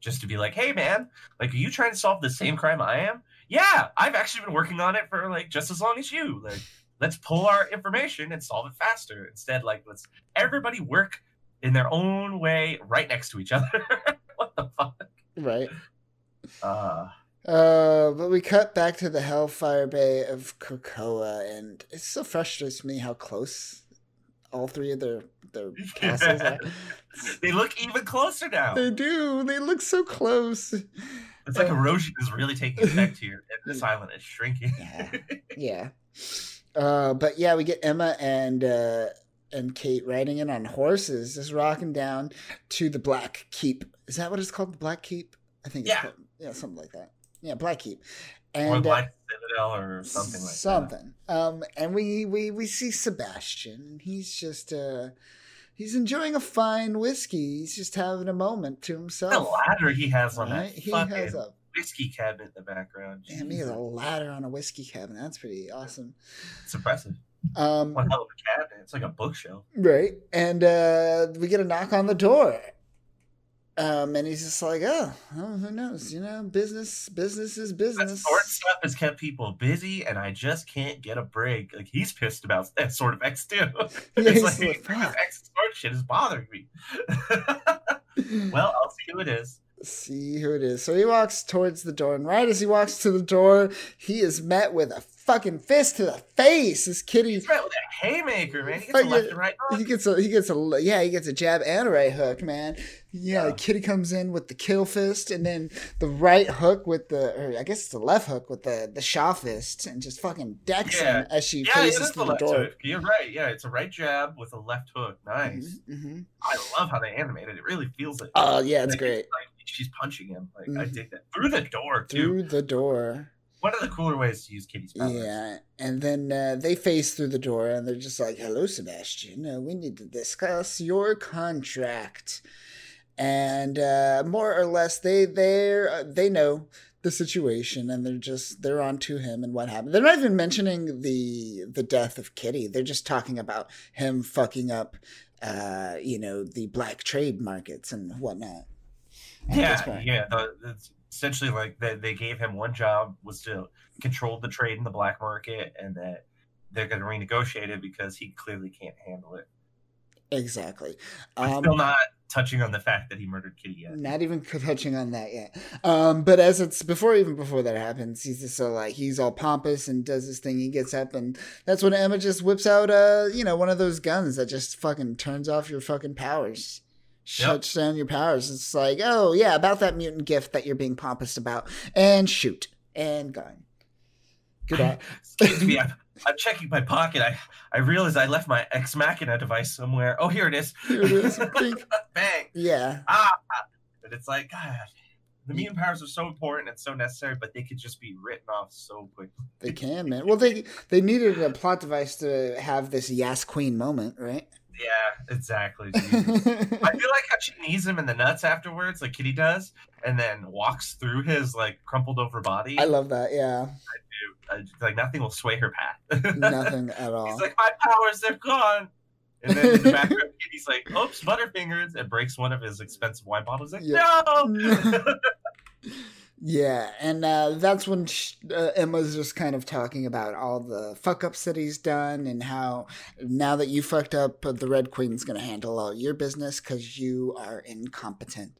Just to be like, hey man, like, are you trying to solve the same crime I am? Yeah, I've actually been working on it for like just as long as you. Like, let's pull our information and solve it faster. Instead, like, let's everybody work in their own way right next to each other. the fuck? Right. Uh, uh, but we cut back to the Hellfire Bay of Krakoa, and it still frustrates me how close all three of their their castles are. they look even closer now. They do. They look so close. It's like uh, erosion is really taking effect here, and this island is shrinking. yeah. Yeah. Uh, but yeah, we get Emma and uh, and Kate riding in on horses, just rocking down to the Black Keep. Is that what it's called? The Black Keep? I think. Yeah. Called, yeah, something like that. Yeah, Black Keep. And, or Black uh, Citadel or something like something. that. Something. Um, and we we we see Sebastian. He's just uh he's enjoying a fine whiskey. He's just having a moment to himself. The ladder he has on right? that he has a whiskey cabinet in the background. Damn, he has a ladder on a whiskey cabinet. That's pretty awesome. It's impressive. Um, One hell of a cabinet. It's like a bookshelf. Right. And uh, we get a knock on the door. Um, and he's just like, oh, oh, who knows? You know, business, business is business. That sword stuff has kept people busy, and I just can't get a break. Like he's pissed about that sort of X too. It's like, like X sword shit is bothering me. well, I'll see who it is. See who it is. So he walks towards the door, and right as he walks to the door, he is met with a fucking fist to the face. This kitty. He's right with a haymaker, man. He gets a left and right hook. He gets a he gets a yeah he gets a jab and a right hook, man. Yeah, yeah. kitty comes in with the kill fist, and then the right hook with the or I guess it's the left hook with the the shaw fist, and just fucking decks yeah. him as she yeah, faces through the, the door. Hook. You're right. Yeah, it's a right jab with a left hook. Nice. Mm-hmm, mm-hmm. I love how they animated it. It really feels it. Oh yeah, it's like, great. Like she's punching him. Like mm-hmm. I dig that through the door too. Through the door one of the cooler ways to use Kitty's powers. Yeah, and then uh, they face through the door and they're just like, "Hello, Sebastian. Uh, we need to discuss your contract." And uh, more or less, they they uh, they know the situation and they're just they're on to him and what happened. They're not even mentioning the the death of Kitty. They're just talking about him fucking up, uh, you know, the black trade markets and whatnot. yeah, yeah. The, essentially like they, they gave him one job was to control the trade in the black market and that they're going to renegotiate it because he clearly can't handle it. Exactly. I'm Um, still not touching on the fact that he murdered Kitty yet. Not even touching on that yet. Um, but as it's before, even before that happens, he's just so like he's all pompous and does this thing. He gets up, and that's when Emma just whips out, uh, you know, one of those guns that just fucking turns off your fucking powers, shuts down your powers. It's like, oh yeah, about that mutant gift that you're being pompous about, and shoot and gun. Good eye. Excuse me, I'm, I'm checking my pocket. I I realize I left my Ex Machina device somewhere. Oh, here it is. Here it is. Bang. Yeah, Ah. But it's like, God, the mutant powers are so important and so necessary, but they could just be written off so quickly. they can, man. Well, they they needed a plot device to have this Yas Queen moment, right? Yeah, exactly. I feel like how she knees him in the nuts afterwards, like Kitty does, and then walks through his like crumpled over body. I love that. Yeah, Uh, like nothing will sway her path. nothing at all. He's like, my powers, they're gone. And then in the background, Kitty's like, oops, Butterfingers, and breaks one of his expensive wine bottles. Like, Yeah. no! Yeah, and uh, that's when sh uh, Emma's just kind of talking about all the fuck ups that he's done and how now that you fucked up, uh, the Red Queen's going to handle all your business because you are incompetent.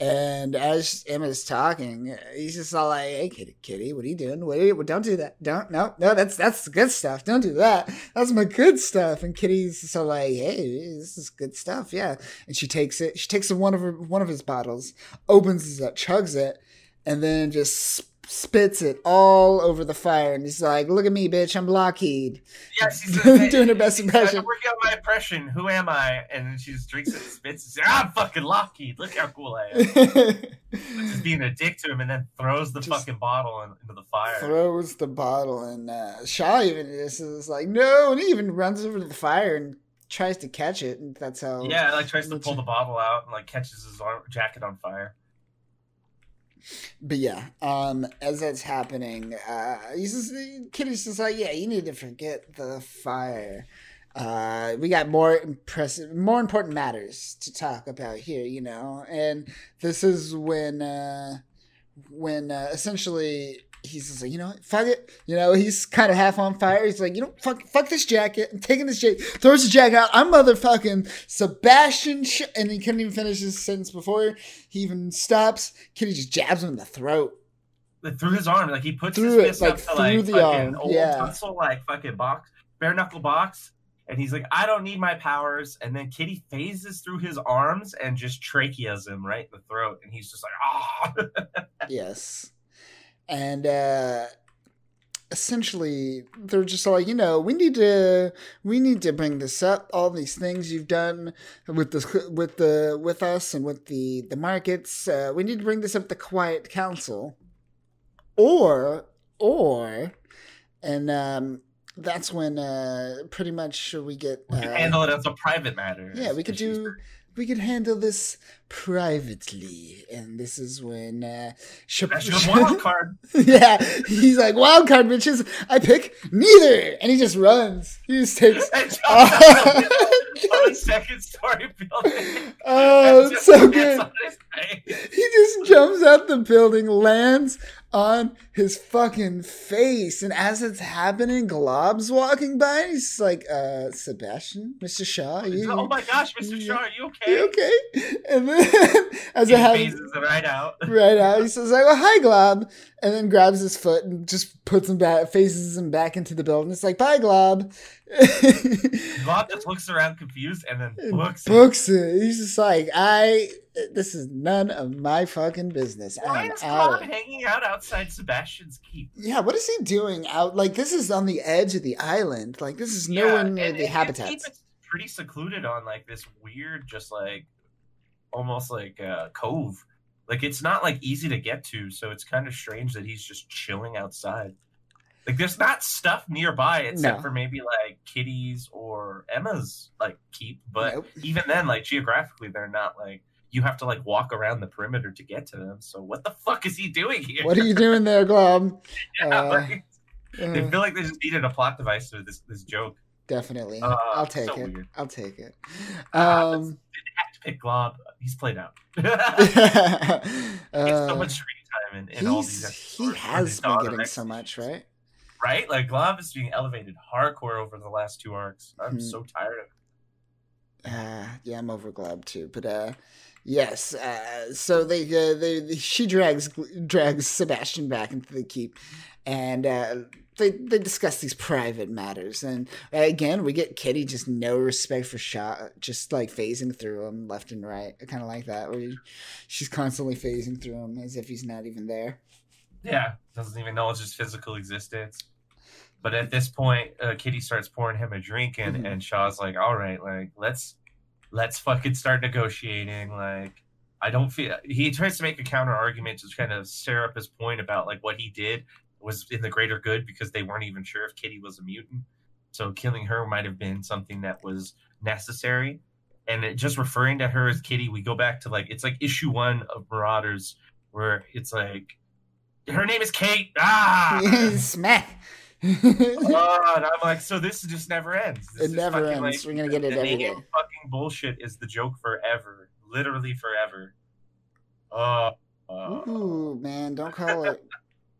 And as Emma's talking, he's just all like, "Hey, kitty, kitty, what are you doing? What? Are you, don't do that. Don't. No, no. That's that's good stuff. Don't do that. That's my good stuff." And Kitty's so like, "Hey, this is good stuff. Yeah." And she takes it. She takes one of her one of his bottles, opens it, chugs it and then just spits it all over the fire. And he's like, "Look at me, bitch! I'm Lockheed." yeah, she's Doing her best impression. like, I'm working on my impression. Who am I? And then she just drinks it and spits. And says, I'm fucking Lockheed. Look how cool I am. just being a dick to him and then throws the Just fucking bottle in, into the fire. Throws the bottle, and uh, Shaw even just is like, "No!" And he even runs over to the fire and tries to catch it. And that's how. Yeah, like tries to pull the bottle out and like catches his arm, jacket on fire. But yeah, um, as that's happening, uh, he's just, Kitty's just like, yeah, you need to forget the fire. Uh, we got more impressive, more important matters to talk about here, you know. And this is when, uh, when uh, essentially he's just like, you know what, fuck it. You know, he's kind of half on fire. He's like, you know, fuck, fuck this jacket. I'm taking this jacket. Throws the jacket out. I'm motherfucking Sebastian. Sh-, and he couldn't even finish his sentence before he even stops. Kitty just jabs him in the throat. Like, through his arm, like he puts Through it, his fist like, up to through like the fucking arm, old yeah. pencil, like fucking box, bare knuckle box, and he's like, "I don't need my powers." And then Kitty phases through his arms and just tracheas him right in the throat, and he's just like, "Ah!" yes. And uh essentially they're just like, you know, we need to we need to bring this up, all these things you've done with the with the with us and with the the markets. Uh, we need to bring this up to quiet council. Or or and um that's when uh pretty much we get we can uh, handle it as a private matter. yeah, we could do. We could handle this privately, and this is when uh, That's your wild card. yeah, he's like wild card bitches. I pick neither, and he just runs. He just takes. Out the second story building. Oh, And it's just so good. on his face. He just jumps out the building, lands on his fucking face, and as it's happening, Glob's walking by. And he's like, "Uh, Sebastian, Mr. Shaw, you, oh my gosh, Mr. Shaw, are you okay? you okay?" And then, as He it happens, right out. right out. He says, like, oh, hi, Glob. And then grabs his foot and just puts him back, faces him back into the building. It's like, bye, Glob. Glob just looks around confused and then books it. Books it. He's just like, I, this is none of my fucking business. Why I'm is out. Bob hanging out outside Sebastian's keep? Yeah, what is he doing out? Like, this is on the edge of the island. Like, this is nowhere Yeah, near and- the and habitats. Keep pretty secluded on like this weird, just like almost like uh, cove. Like it's not like easy to get to, so it's kind of strange that he's just chilling outside. Like there's not stuff nearby except No. for maybe like Kitty's or Emma's like keep, but Nope. even then, like geographically, they're not like you have to like walk around the perimeter to get to them. So what the fuck is he doing here? What are you doing there, Glob? Yeah, uh, they Uh, feel like they just needed a plot device for this this joke. definitely. Uh, I'll take so it. weird. I'll take it. Ah, Um, pick Glob. He's played out. uh, He gets so much screen time in, in all these he has been getting so much, right? right? Like Glob is being elevated hardcore over the last two arcs. I'm Hmm. so tired of it. Uh, yeah, I'm over Glob too, but uh, yes. Uh, so they, uh, they, she drags drags Sebastian back into the keep, and uh, they they discuss these private matters. And uh, again, we get Kitty just no respect for Shaw, just like phasing through him left and right, kind of like that. Where she's constantly phasing through him as if he's not even there. Yeah, doesn't even know it's his physical existence. But at this point, uh, Kitty starts pouring him a drink, and Mhm. and Shaw's like, "All right, like let's let's fucking start negotiating." Like, I don't feel he tries to make a counter argument to kind of stir up his point about like what he did was in the greater good because they weren't even sure if Kitty was a mutant, so killing her might have been something that was necessary. And it, just referring to her as Kitty, we go back to like it's like issue one of Marauders where it's like her name is Kate. Ah, Smack. Oh, and I'm like, so this just never ends. This it never ends. like, We're gonna get it every day. fucking bullshit is the joke forever, literally forever. Oh, uh, Ooh, man, don't call it.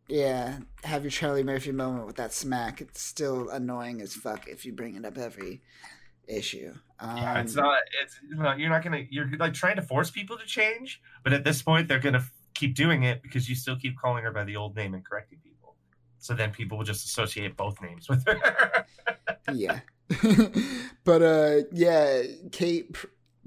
Yeah, have your Charlie Murphy moment with that smack. It's still annoying as fuck if you bring it up every issue. Um, yeah, it's not. It's you're not gonna. You're like trying to force people to change, but at this point, they're gonna keep doing it because you still keep calling her by the old name and correcting people. So then people will just associate both names with her. yeah. but uh yeah, Kate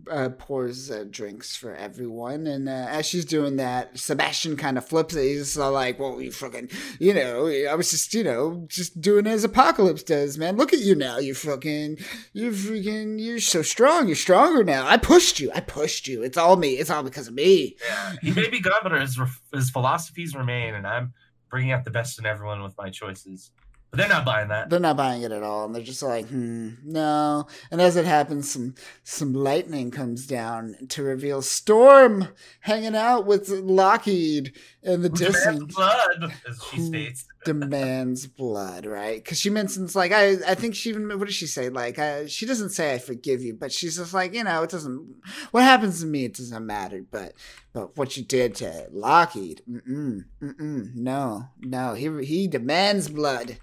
uh, pours uh, drinks for everyone, and uh, as she's doing that, Sebastian kind of flips it. He's all like, "Well, you fucking, you know, I was just, you know, just doing as Apocalypse does, man. Look at you now. You fucking, you freaking, you're so strong. You're stronger now. I pushed you. I pushed you. It's all me. It's all because of me." yeah, he may be gone, but his his philosophies remain, and I'm bringing out the best in everyone with my choices. But they're not buying that. They're not buying it at all, and they're just like, "Hmm, no." And as it happens, some some lightning comes down to reveal Storm hanging out with Lockheed in the distance. blood, as she states. demands blood, right? Because she mentions like I, I think she even what does she say? Like uh, she doesn't say I forgive you, but she's just like you know it doesn't. What happens to me, it doesn't matter. But but what you did to Lockheed, mm mm, no, no, he he demands blood,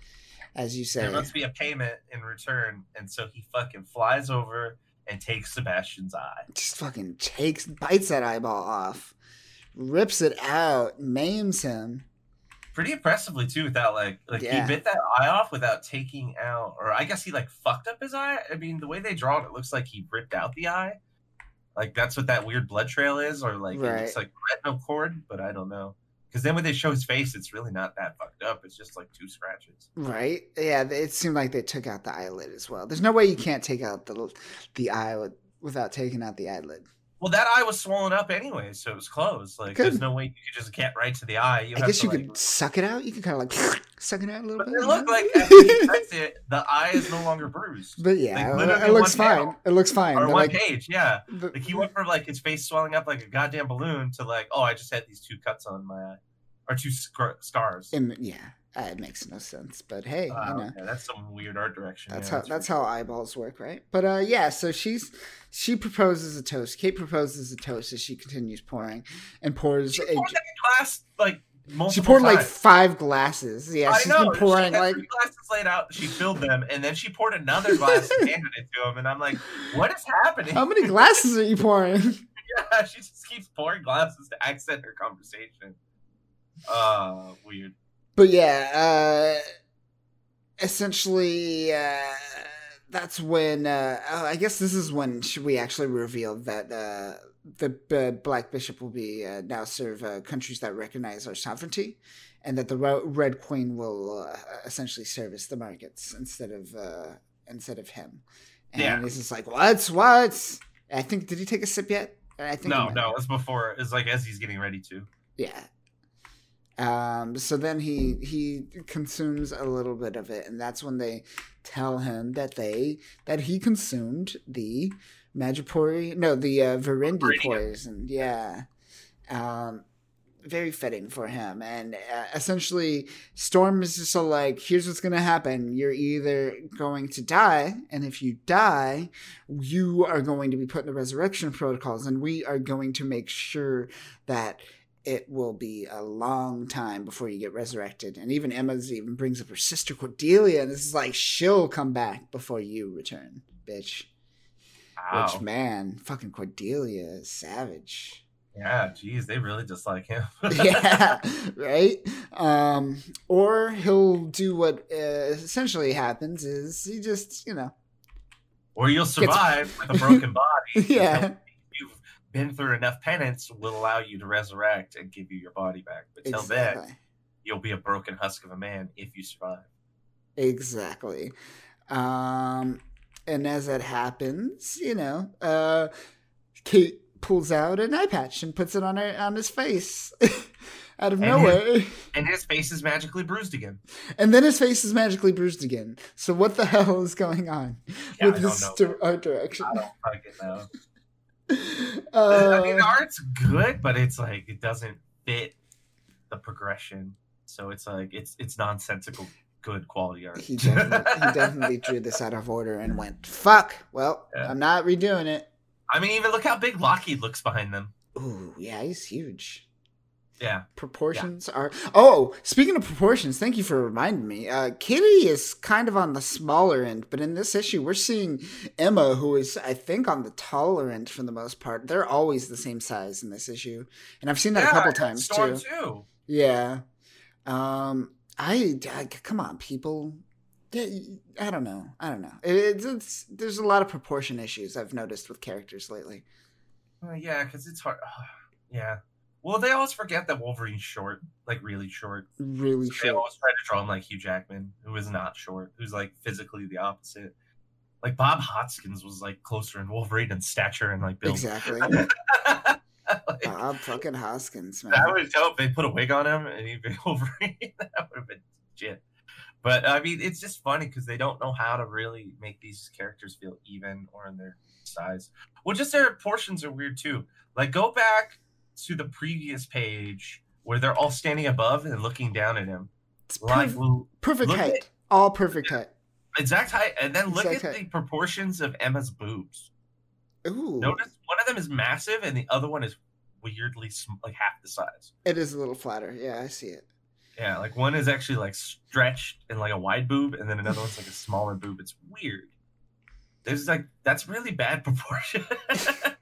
as you say. There must be a payment in return, and so he fucking flies over and takes Sebastian's eye. just fucking takes bites that eyeball off, rips it out, maims him. Pretty impressively too, without like like Yeah. he bit that eye off without taking out, or I guess he like fucked up his eye. I mean, the way they draw it, it looks like he ripped out the eye. Like that's what that weird blood trail is, or like it Right. looks like retinal cord, but I don't know. Because then when they show his face, it's really not that fucked up. It's just like two scratches. Right? Yeah, it seemed like they took out the eyelid as well. There's no way you can't take out the the eye with, without taking out the eyelid. Well, that eye was swollen up anyway, so it was closed. Like, there's no way you could just get right to the eye. You I guess you like, could suck it out. You could kind of like suck it out a little But bit. it looked like after cuts it, the eye is no longer bruised. but yeah, like, it looks fine. panel. It looks fine. Or But, one like, page, yeah. the- Like he went from like his face swelling up like a goddamn balloon to like, oh, I just had these two cuts on my eye, or two scar- scars. And, yeah, uh, it makes no sense. But hey, Wow, you know. yeah, that's some weird art direction. That's yeah, how that's how eyeballs work, right? But uh yeah, so she's she proposes a toast. Kate proposes a toast as she continues pouring and pours She a glass like multiple she poured like five glasses. Yeah, I she's know. been pouring had like three glasses laid out. She filled them, and then she poured another glass and handed it to him. And I'm like, "What is happening?" how many glasses are you pouring? yeah, she just keeps pouring glasses to accent her conversation. Uh, weird. But yeah, uh essentially uh that's when uh oh, I guess this is when we actually revealed that uh the uh, Black Bishop will be uh, now serve uh, countries that recognize our sovereignty, and that the Ro- Red Queen will uh, essentially service the markets instead of uh, instead of him. And Yeah. he's just like, what? What? I think did he take a sip yet? I think No, no, it's before. It's like as he's getting ready to. Yeah. Um, so then he he consumes a little bit of it, and that's when they tell him that they that he consumed the Magipori, no, the uh, Verendi Viridian. poison. Yeah. Um, very fitting for him, and uh, essentially, Storm is just so like, here's what's gonna happen: you're either going to die, and if you die, you are going to be put in the resurrection protocols, and we are going to make sure that it will be a long time before you get resurrected. And even Emma's even brings up her sister Cordelia, and this is like she'll come back before you return, bitch. Wow. Which man, fucking Cordelia is savage. Yeah, geez, they really just like him. yeah, right. Um, or he'll do what uh, essentially happens is he just you know or you'll survive with a broken body. yeah been through enough penance will allow you to resurrect and give you your body back. But till then, you'll be a broken husk of a man if you survive. exactly. Um, and as that happens, you know, uh, Kate pulls out an eye patch and puts it on her on his face out of And nowhere. And his face is magically bruised again. And then his face is magically bruised again. So what the hell is going on Yeah, with I this di- art direction? I don't fucking know. Uh, I mean, the art's good, but it's like it doesn't fit the progression. So it's like it's it's nonsensical good quality art. he definitely, he definitely drew this out of order and went, "Fuck! Well, Yeah. I'm not redoing it." I mean, even look how big Lockheed looks behind them. Ooh, yeah, he's huge. Yeah. Proportions are. Oh, speaking of proportions, thank you for reminding me. Uh, Kitty is kind of on the smaller end, but in this issue, we're seeing Emma, who is, I think, on the taller end for the most part. They're always the same size in this issue, and I've seen that yeah, a couple times too. too. Yeah. Um. I, I come on, people. Yeah, I don't know. I don't know. It, it's, it's there's a lot of proportion issues I've noticed with characters lately. Uh, yeah, because it's hard. yeah. Well, they always forget that Wolverine's short, like really short. Really They short. They always try to draw him like Hugh Jackman, who is not short, who's like physically the opposite. Like Bob Hoskins was like closer in Wolverine in stature and like build. Exactly. Like, Bob fucking Hoskins, man. that would dope. They put a wig on him and he'd be Wolverine. that would have been shit. But I mean, it's just funny because they don't know how to really make these characters feel even or in their size. Well, just their portions are weird too. Like, go back to the previous page where they're all standing above and looking down at him. It's Like, perf- perfect look at- height. All perfect height. exact height, and then look Exact at height. the proportions of Emma's boobs. Ooh. Notice one of them is massive and the other one is weirdly sm- like half the size. It is a little flatter. Yeah, I see it. Yeah, like one is actually like stretched and like a wide boob, and then another one's like a smaller boob. It's weird. There's like that's really bad proportion.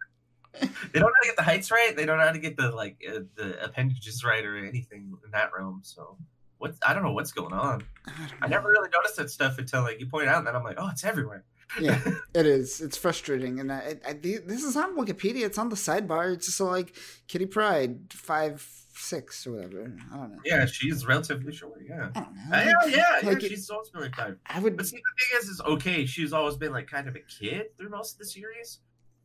they don't know how to get the heights right. They don't know how to get the like uh, the appendages right or anything in that realm. So what? I don't know what's going on. I, I never really noticed that stuff until like you point out, and then I'm like, oh, it's everywhere. Yeah, it is. It's frustrating, and I, I, this is on Wikipedia. It's on the sidebar. It's just like Kitty Pryde five six or whatever. I don't know. yeah, she's relatively short. Yeah. I don't know. Yeah, yeah, yeah. Like it- she's always been like five. I would. But see, the thing is, is okay. She's always been like kind of a kid through most of the series,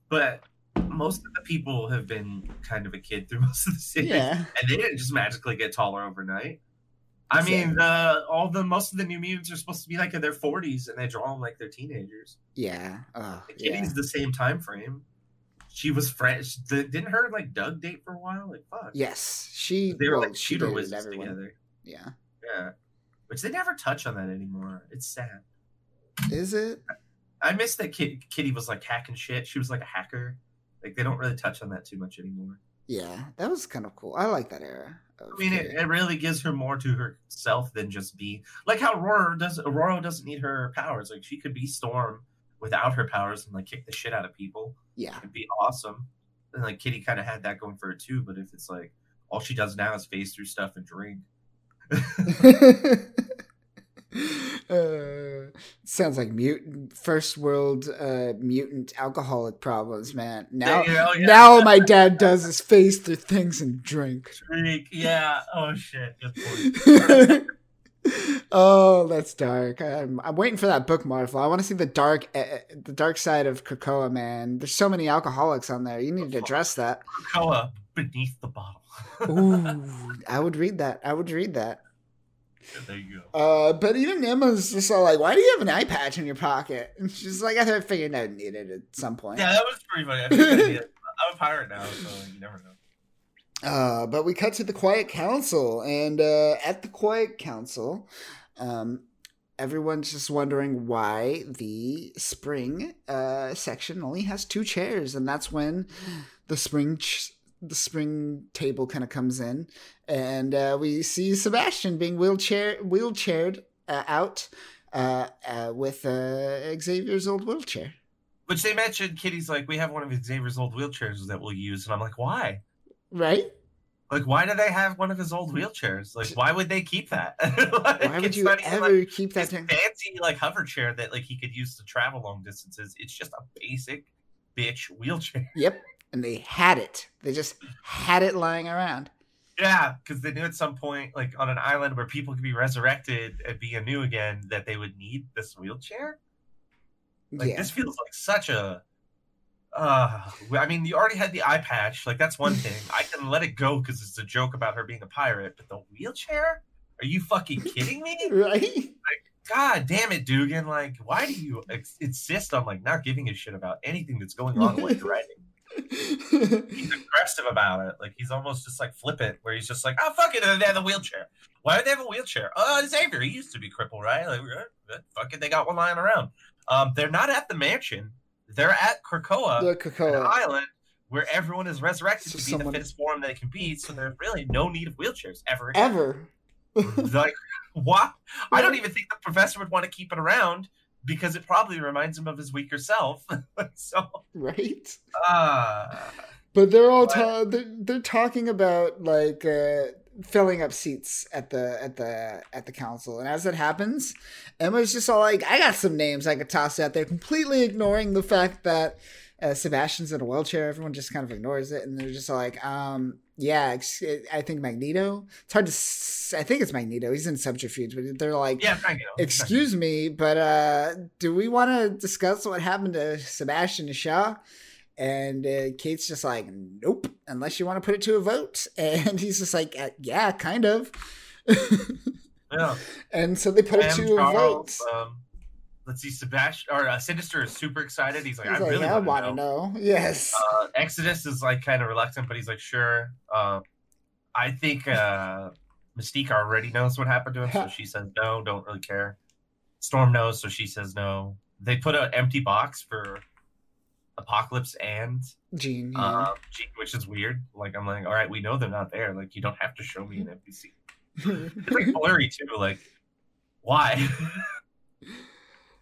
but most of the people have been kind of a kid through most of the series, Yeah, and they didn't just magically get taller overnight. I mean, the all the most of the new mutants are supposed to be like in their forties, and they draw them like they're teenagers. yeah. Oh, The yeah. Kitty's the same time frame. She was fresh. The, didn't her like Doug date for a while? Like fuck. Yes, she. They were well, like she shooter wizards everyone. together. Yeah. Yeah, which they never touch on that anymore. It's sad. Is it? I miss that kid, Kitty was like hacking shit. She was like a hacker. Like they don't really touch on that too much anymore. Yeah, that was kind of cool. I like that era. I mean, it, it really gives her more to herself than just be like how Ororo does. Ororo doesn't need her powers. Like she could be Storm without her powers and like kick the shit out of people. yeah. It'd be awesome. And like Kitty kind of had that going for her too. But if it's like all she does now is phase through stuff and drink, uh, sounds like mutant first world uh, mutant alcoholic problems, man. Now, yeah. now all my dad does is face through things and drink. drink, yeah. Oh shit, good point. oh, that's dark. I'm, I'm waiting for that book, Marvel. I want to see the dark, uh, the dark side of Krakoa, man. There's so many alcoholics on there. You need to address that. Krakoa beneath the bottle. Ooh, I would read that. I would read that. There you go. Uh, but even Emma's just all like, "Why do you have an eye patch in your pocket?" And she's like, "I figured I would need it at some point." Yeah, that was pretty funny. I think I did. I'm a pirate now, so you never know. Uh, but we cut to the Quiet Council, and uh, at the Quiet Council, um, everyone's just wondering why the spring uh, section only has two chairs, and that's when the spring ch- the spring table kind of comes in, and uh, we see Sebastian being wheelchair wheelchaired uh, out uh, uh, with uh, Xavier's old wheelchair. Which they mentioned, Kitty's like, we have one of Xavier's old wheelchairs that we'll use, and I'm like, why? Right? Like, why do they have one of his old wheelchairs? Like, why would they keep that? like, why would you ever like, keep that thing? fancy like hover chair that like he could use to travel long distances? It's just a basic bitch wheelchair. Yep, and they had it. They just had it lying around. Yeah, because they knew at some point, like on an island where people could be resurrected and be anew again, that they would need this wheelchair. Like yeah. this feels like such a uh I mean you already had the eye patch, like that's one thing. I can let it go because it's a joke about her being a pirate, but the wheelchair? Are you fucking kidding me? right? Like, God damn it, Duggan. Like, why do you ex- insist on like not giving a shit about anything that's going on with you're writing? He's aggressive about it. Like he's almost just like flippant, where he's just like, "Oh fuck it, they have a wheelchair. Why do they have a wheelchair? Oh, Xavier, he used to be crippled, right? Like, fuck it, they got one lying around. Um, they're not at the mansion. They're at Krakoa, the Krakoa. island, where everyone is resurrected so to be someone... the fittest form they can be. So there's really no need of wheelchairs ever. Again. Ever. like what? I don't even think the professor would want to keep it around because it probably reminds him of his weaker self. so right. Uh, but they're all ta- they're, they're talking about like uh, filling up seats at the at the at the council. And as it happens, Emma's just all like, "I got some names I could toss out there," completely ignoring the fact that uh, Sebastian's in a wheelchair. Everyone just kind of ignores it, and they're just like, um, "Yeah, I think Magneto." It's hard to. I think it's Magneto. He's in subterfuge, but they're like, "Yeah, Magneto." Excuse me, but uh, do we want to discuss what happened to Sebastian Shaw? And uh, Kate's just like, nope, unless you want to put it to a vote. And he's just like, uh, yeah, kind of. yeah. And so they put Sam it to Charles, a vote. Um, let's see, Sebastian or uh, Sinister is super excited. He's like, he's I like, really yeah, want to know. know. Yes. Uh, Exodus is like kind of reluctant, but he's like, sure. Uh, I think uh, Mystique already knows what happened to him, so she says no, don't really care. Storm knows, so she says no. They put an empty box for Apocalypse and Jean, yeah. uh, Jean, which is weird. Like I'm like, all right, we know they're not there. Like you don't have to show me an NPC. it's like blurry too. Like why?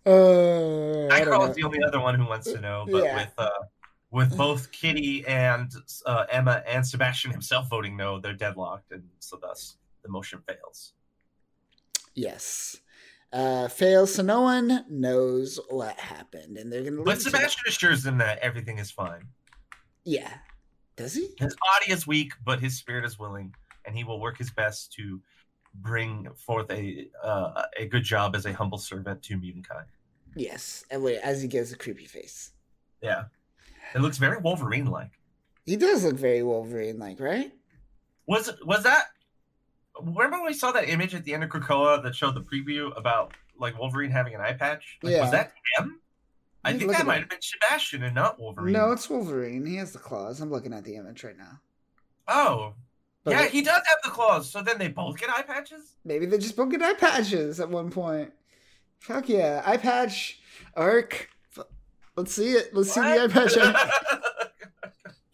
uh, Nightcrawler is the only other one who wants to know, but yeah. with uh, with both Kitty and uh, Emma and Sebastian himself voting no, they're deadlocked, and so thus the motion fails. Yes uh, fails, so no one knows what happened, and they're gonna. But Sebastian assures them that everything is fine. Yeah, does he? His body is weak, but his spirit is willing, and he will work his best to bring forth a uh, a good job as a humble servant to mutant Yes, and wait, as he gives a creepy face. Yeah, it looks very Wolverine-like. He does look very Wolverine-like, right? Was was that remember when we saw that image at the end of Krakoa that showed the preview about like Wolverine having an eye patch? Like, yeah. Was that him? I think that might have been Sebastian and not Wolverine. No, it's Wolverine. He has the claws. I'm looking at the image right now. Oh. But yeah, it, he does have the claws. So then they both get eye patches? Maybe they just both get eye patches at one point. Fuck yeah. Eye patch, arc. Let's see it. Let's what? see the eye patch.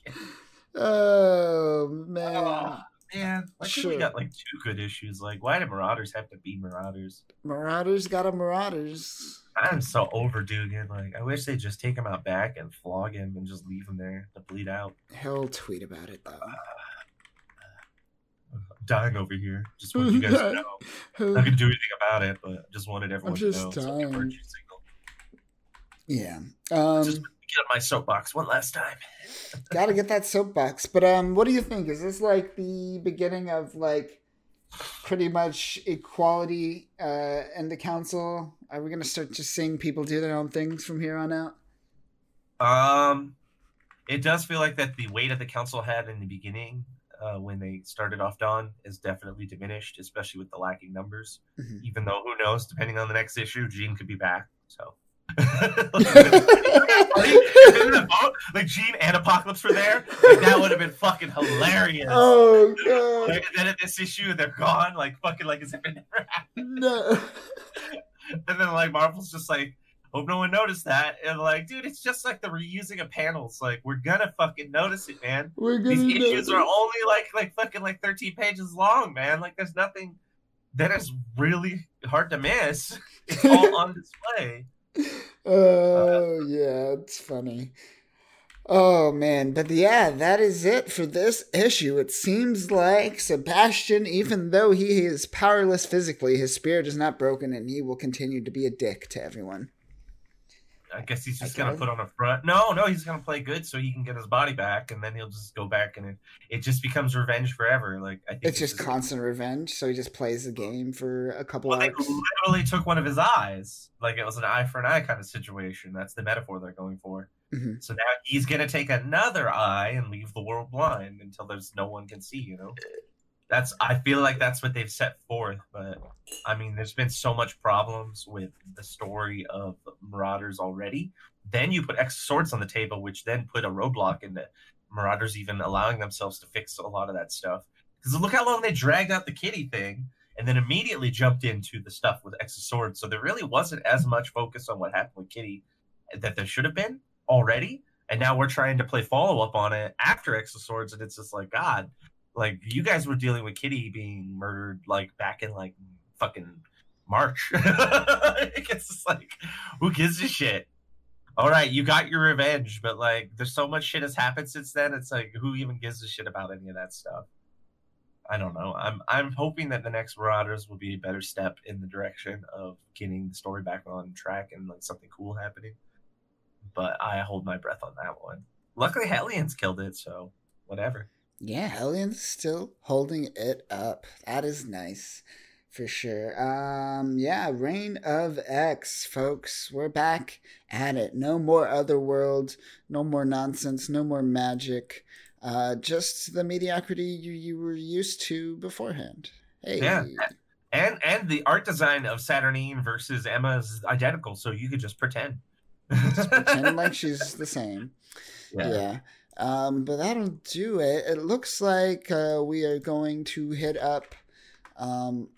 oh, man. Oh. Man, sure. we got like two good issues? Like, why do Marauders have to be Marauders? Marauders got a Marauders. I'm so over Duggan. Like, I wish they'd just take him out back and flog him and just leave him there to bleed out. He'll tweet about it though. Uh, dying over here. Just want you guys to know. I'm not gonna do anything about it, but just wanted everyone to know. Dying. So yeah. Um, just get my soapbox one last time. Gotta get that soapbox. But um, what do you think? Is this like the beginning of like pretty much equality uh, in the council? Are we gonna start just seeing people do their own things from here on out? Um, it does feel like that the weight that the council had in the beginning uh, when they started off Dawn is definitely diminished, especially with the lacking numbers. Mm-hmm. Even though who knows, depending on the next issue, Jean could be back. So like Jean and Apocalypse were there, like, that would have been fucking hilarious. Oh god! Like, then at this issue, they're gone, like fucking like as if it never happened. No. and then like Marvel's just like, Hope no one noticed that. And like, dude, it's just like the reusing of panels. Like, we're gonna fucking notice it, man. We're gonna These issues are only like like fucking like 13 pages long, man. Like, there's nothing that is really hard to miss. It's all on display. Oh yeah, it's funny. Oh man, but yeah, that is it for this issue. It seems like Sebastian, even though he is powerless physically, his spirit is not broken and he will continue to be a dick to everyone. I guess he's just Okay. gonna put on a front. No, no, he's gonna play good so he can get his body back, and then he'll just go back, and it, it just becomes revenge forever. Like I think It's this just constant revenge, so he just plays the game for a couple Well, they literally took one of his eyes, like it was an eye for an eye kind of situation. That's the metaphor they're going for. Mhm. So now he's gonna take another eye and leave the world blind until there's no one can see. You know, that's I feel like that's what they've set forth. But I mean, there's been so much problems with the story of Marauders already. Then you put X swords on the table, which then put a roadblock into Marauders even allowing themselves to fix a lot of that stuff. Because look how long they dragged out the kitty thing and then immediately jumped into the stuff with X Swords. So there really wasn't as much focus on what happened with Kitty that there should have been already. And now we're trying to play follow up on it after X Swords, and it's just like God, like you guys were dealing with Kitty being murdered like back in like fucking March. I guess it's just like who gives a shit? All right, you got your revenge, but like there's so much shit has happened since then. It's like who even gives a shit about any of that stuff? I don't know. I'm I'm hoping that the next Marauders will be a better step in the direction of getting the story back on track and like something cool happening. But I hold my breath on that one. Luckily, Hellions killed it, so whatever. Yeah, Hellions still holding it up. That is nice. For sure. Um, yeah, Reign of X, folks. We're back at it. No more Otherworld, no more nonsense, no more magic. Uh, just the mediocrity you, you were used to beforehand. Hey. Yeah. And and the art design of Saturnine versus Emma is identical, so you could just pretend. Just pretend like she's the same. Yeah. Um, but that'll do it. It looks like uh, we are going to hit up. Um,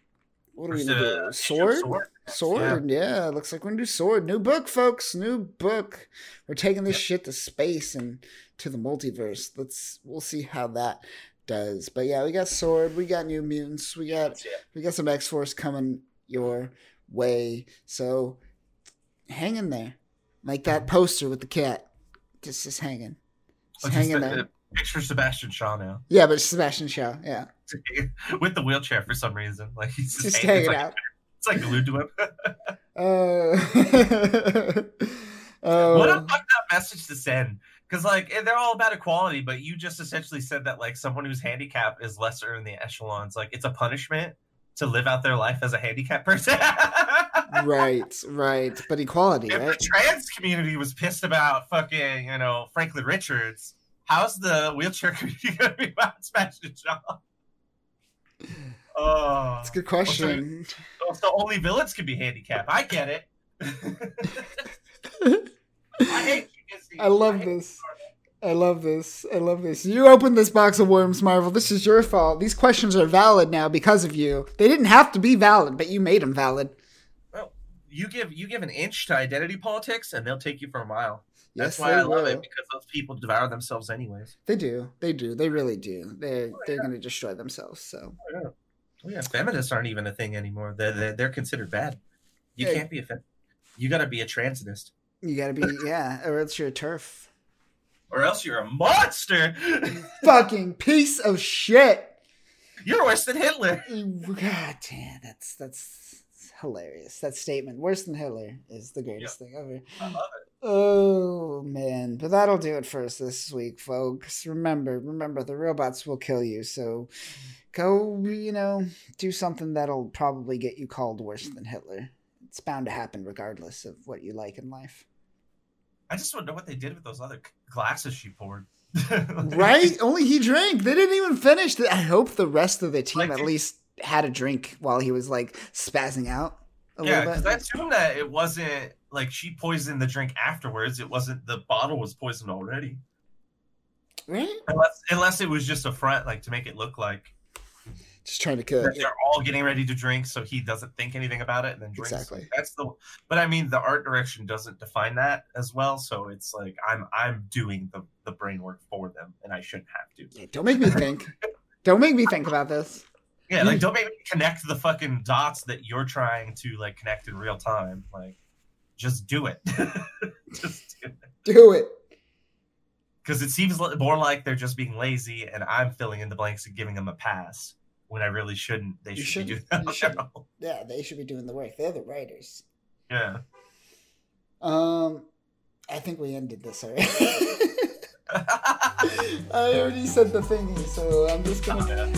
what are we gonna do? Sword? Sword, yeah. Looks like we're gonna do sword. New book, folks. New book. We're taking this shit to space and to the multiverse. Let's we'll see how that does. But yeah, we got sword. We got new mutants. We got we got some X Force coming your way. So hang in there, like that poster with the cat. Just just hanging, just hanging the- there. the picture Sebastian Shaw now Yeah, but Sebastian Shaw. Yeah, with the wheelchair for some reason. Like he's just, just hanging, hanging it's like, out. It's like glued to him. Uh, what a uh, fucked up message to send. Because like eh, they're all about equality, but you just essentially said that like someone who's handicapped is lesser in the echelons. Like it's a punishment to live out their life as a handicapped person. Right, right. But equality, if right? the trans community was pissed about fucking, you know, Franklin Richards, how's the wheelchair community gonna be about Sebastian Shaw? Oh, That's a oh. good question. so, so only villains can be handicapped. I get it. I hate. I love this. I love this. I love this. You opened this box of worms, Marvel. This is your fault. These questions are valid now because of you. They didn't have to be valid, but you made them valid. You give you give an inch to identity politics, and they'll take you for a mile. That's Yes, why they I love will. it because those people devour themselves anyways. They do. They do. They really do. Oh, they're Oh, they're going to destroy themselves. So oh, oh yeah, feminists aren't even a thing anymore. They're they're, they're considered bad. You Yeah. can't be a fem. You got to be a transinist, you got to be yeah, or else you're a TERF. or else you're a monster. Fucking piece of shit. you're worse than Hitler. God damn, that's that's hilarious. That statement, worse than Hitler, is the greatest thing ever. I love it. Oh man, but that'll do it for us this week, folks. Remember, remember, the robots will kill you. So go, you know, do something that'll probably get you called worse than Hitler. It's bound to happen, regardless of what you like in life. I just want to know what they did with those other glasses she poured. Right? Only he drank. They didn't even finish. I hope the rest of the team Like- at least had a drink while he was like spazzing out a Yeah, little because bit. I assume that it wasn't like she poisoned the drink afterwards. It wasn't the bottle was poisoned already. Right? Unless unless it was just a front, like to make it look like just trying to kill. that they're all getting ready to drink, so he doesn't think anything about it, and then drinks. Exactly. That's the. But I mean, the art direction doesn't define that as well, so it's like I'm I'm doing the the brain work for them, and I shouldn't have to. Yeah, don't make me think. don't make me think about this. Yeah, like don't make me connect the fucking dots that you're trying to like connect in real time. Like, just do it. just do it. Do it. Because it seems more like they're just being lazy, and I'm filling in the blanks and giving them a pass when I really shouldn't. They You should be doing that. You shouldn't. their own. Yeah, they should be doing the work. They're the writers. Yeah. Um, I think we ended this already. I already said the thingy, so I'm just gonna.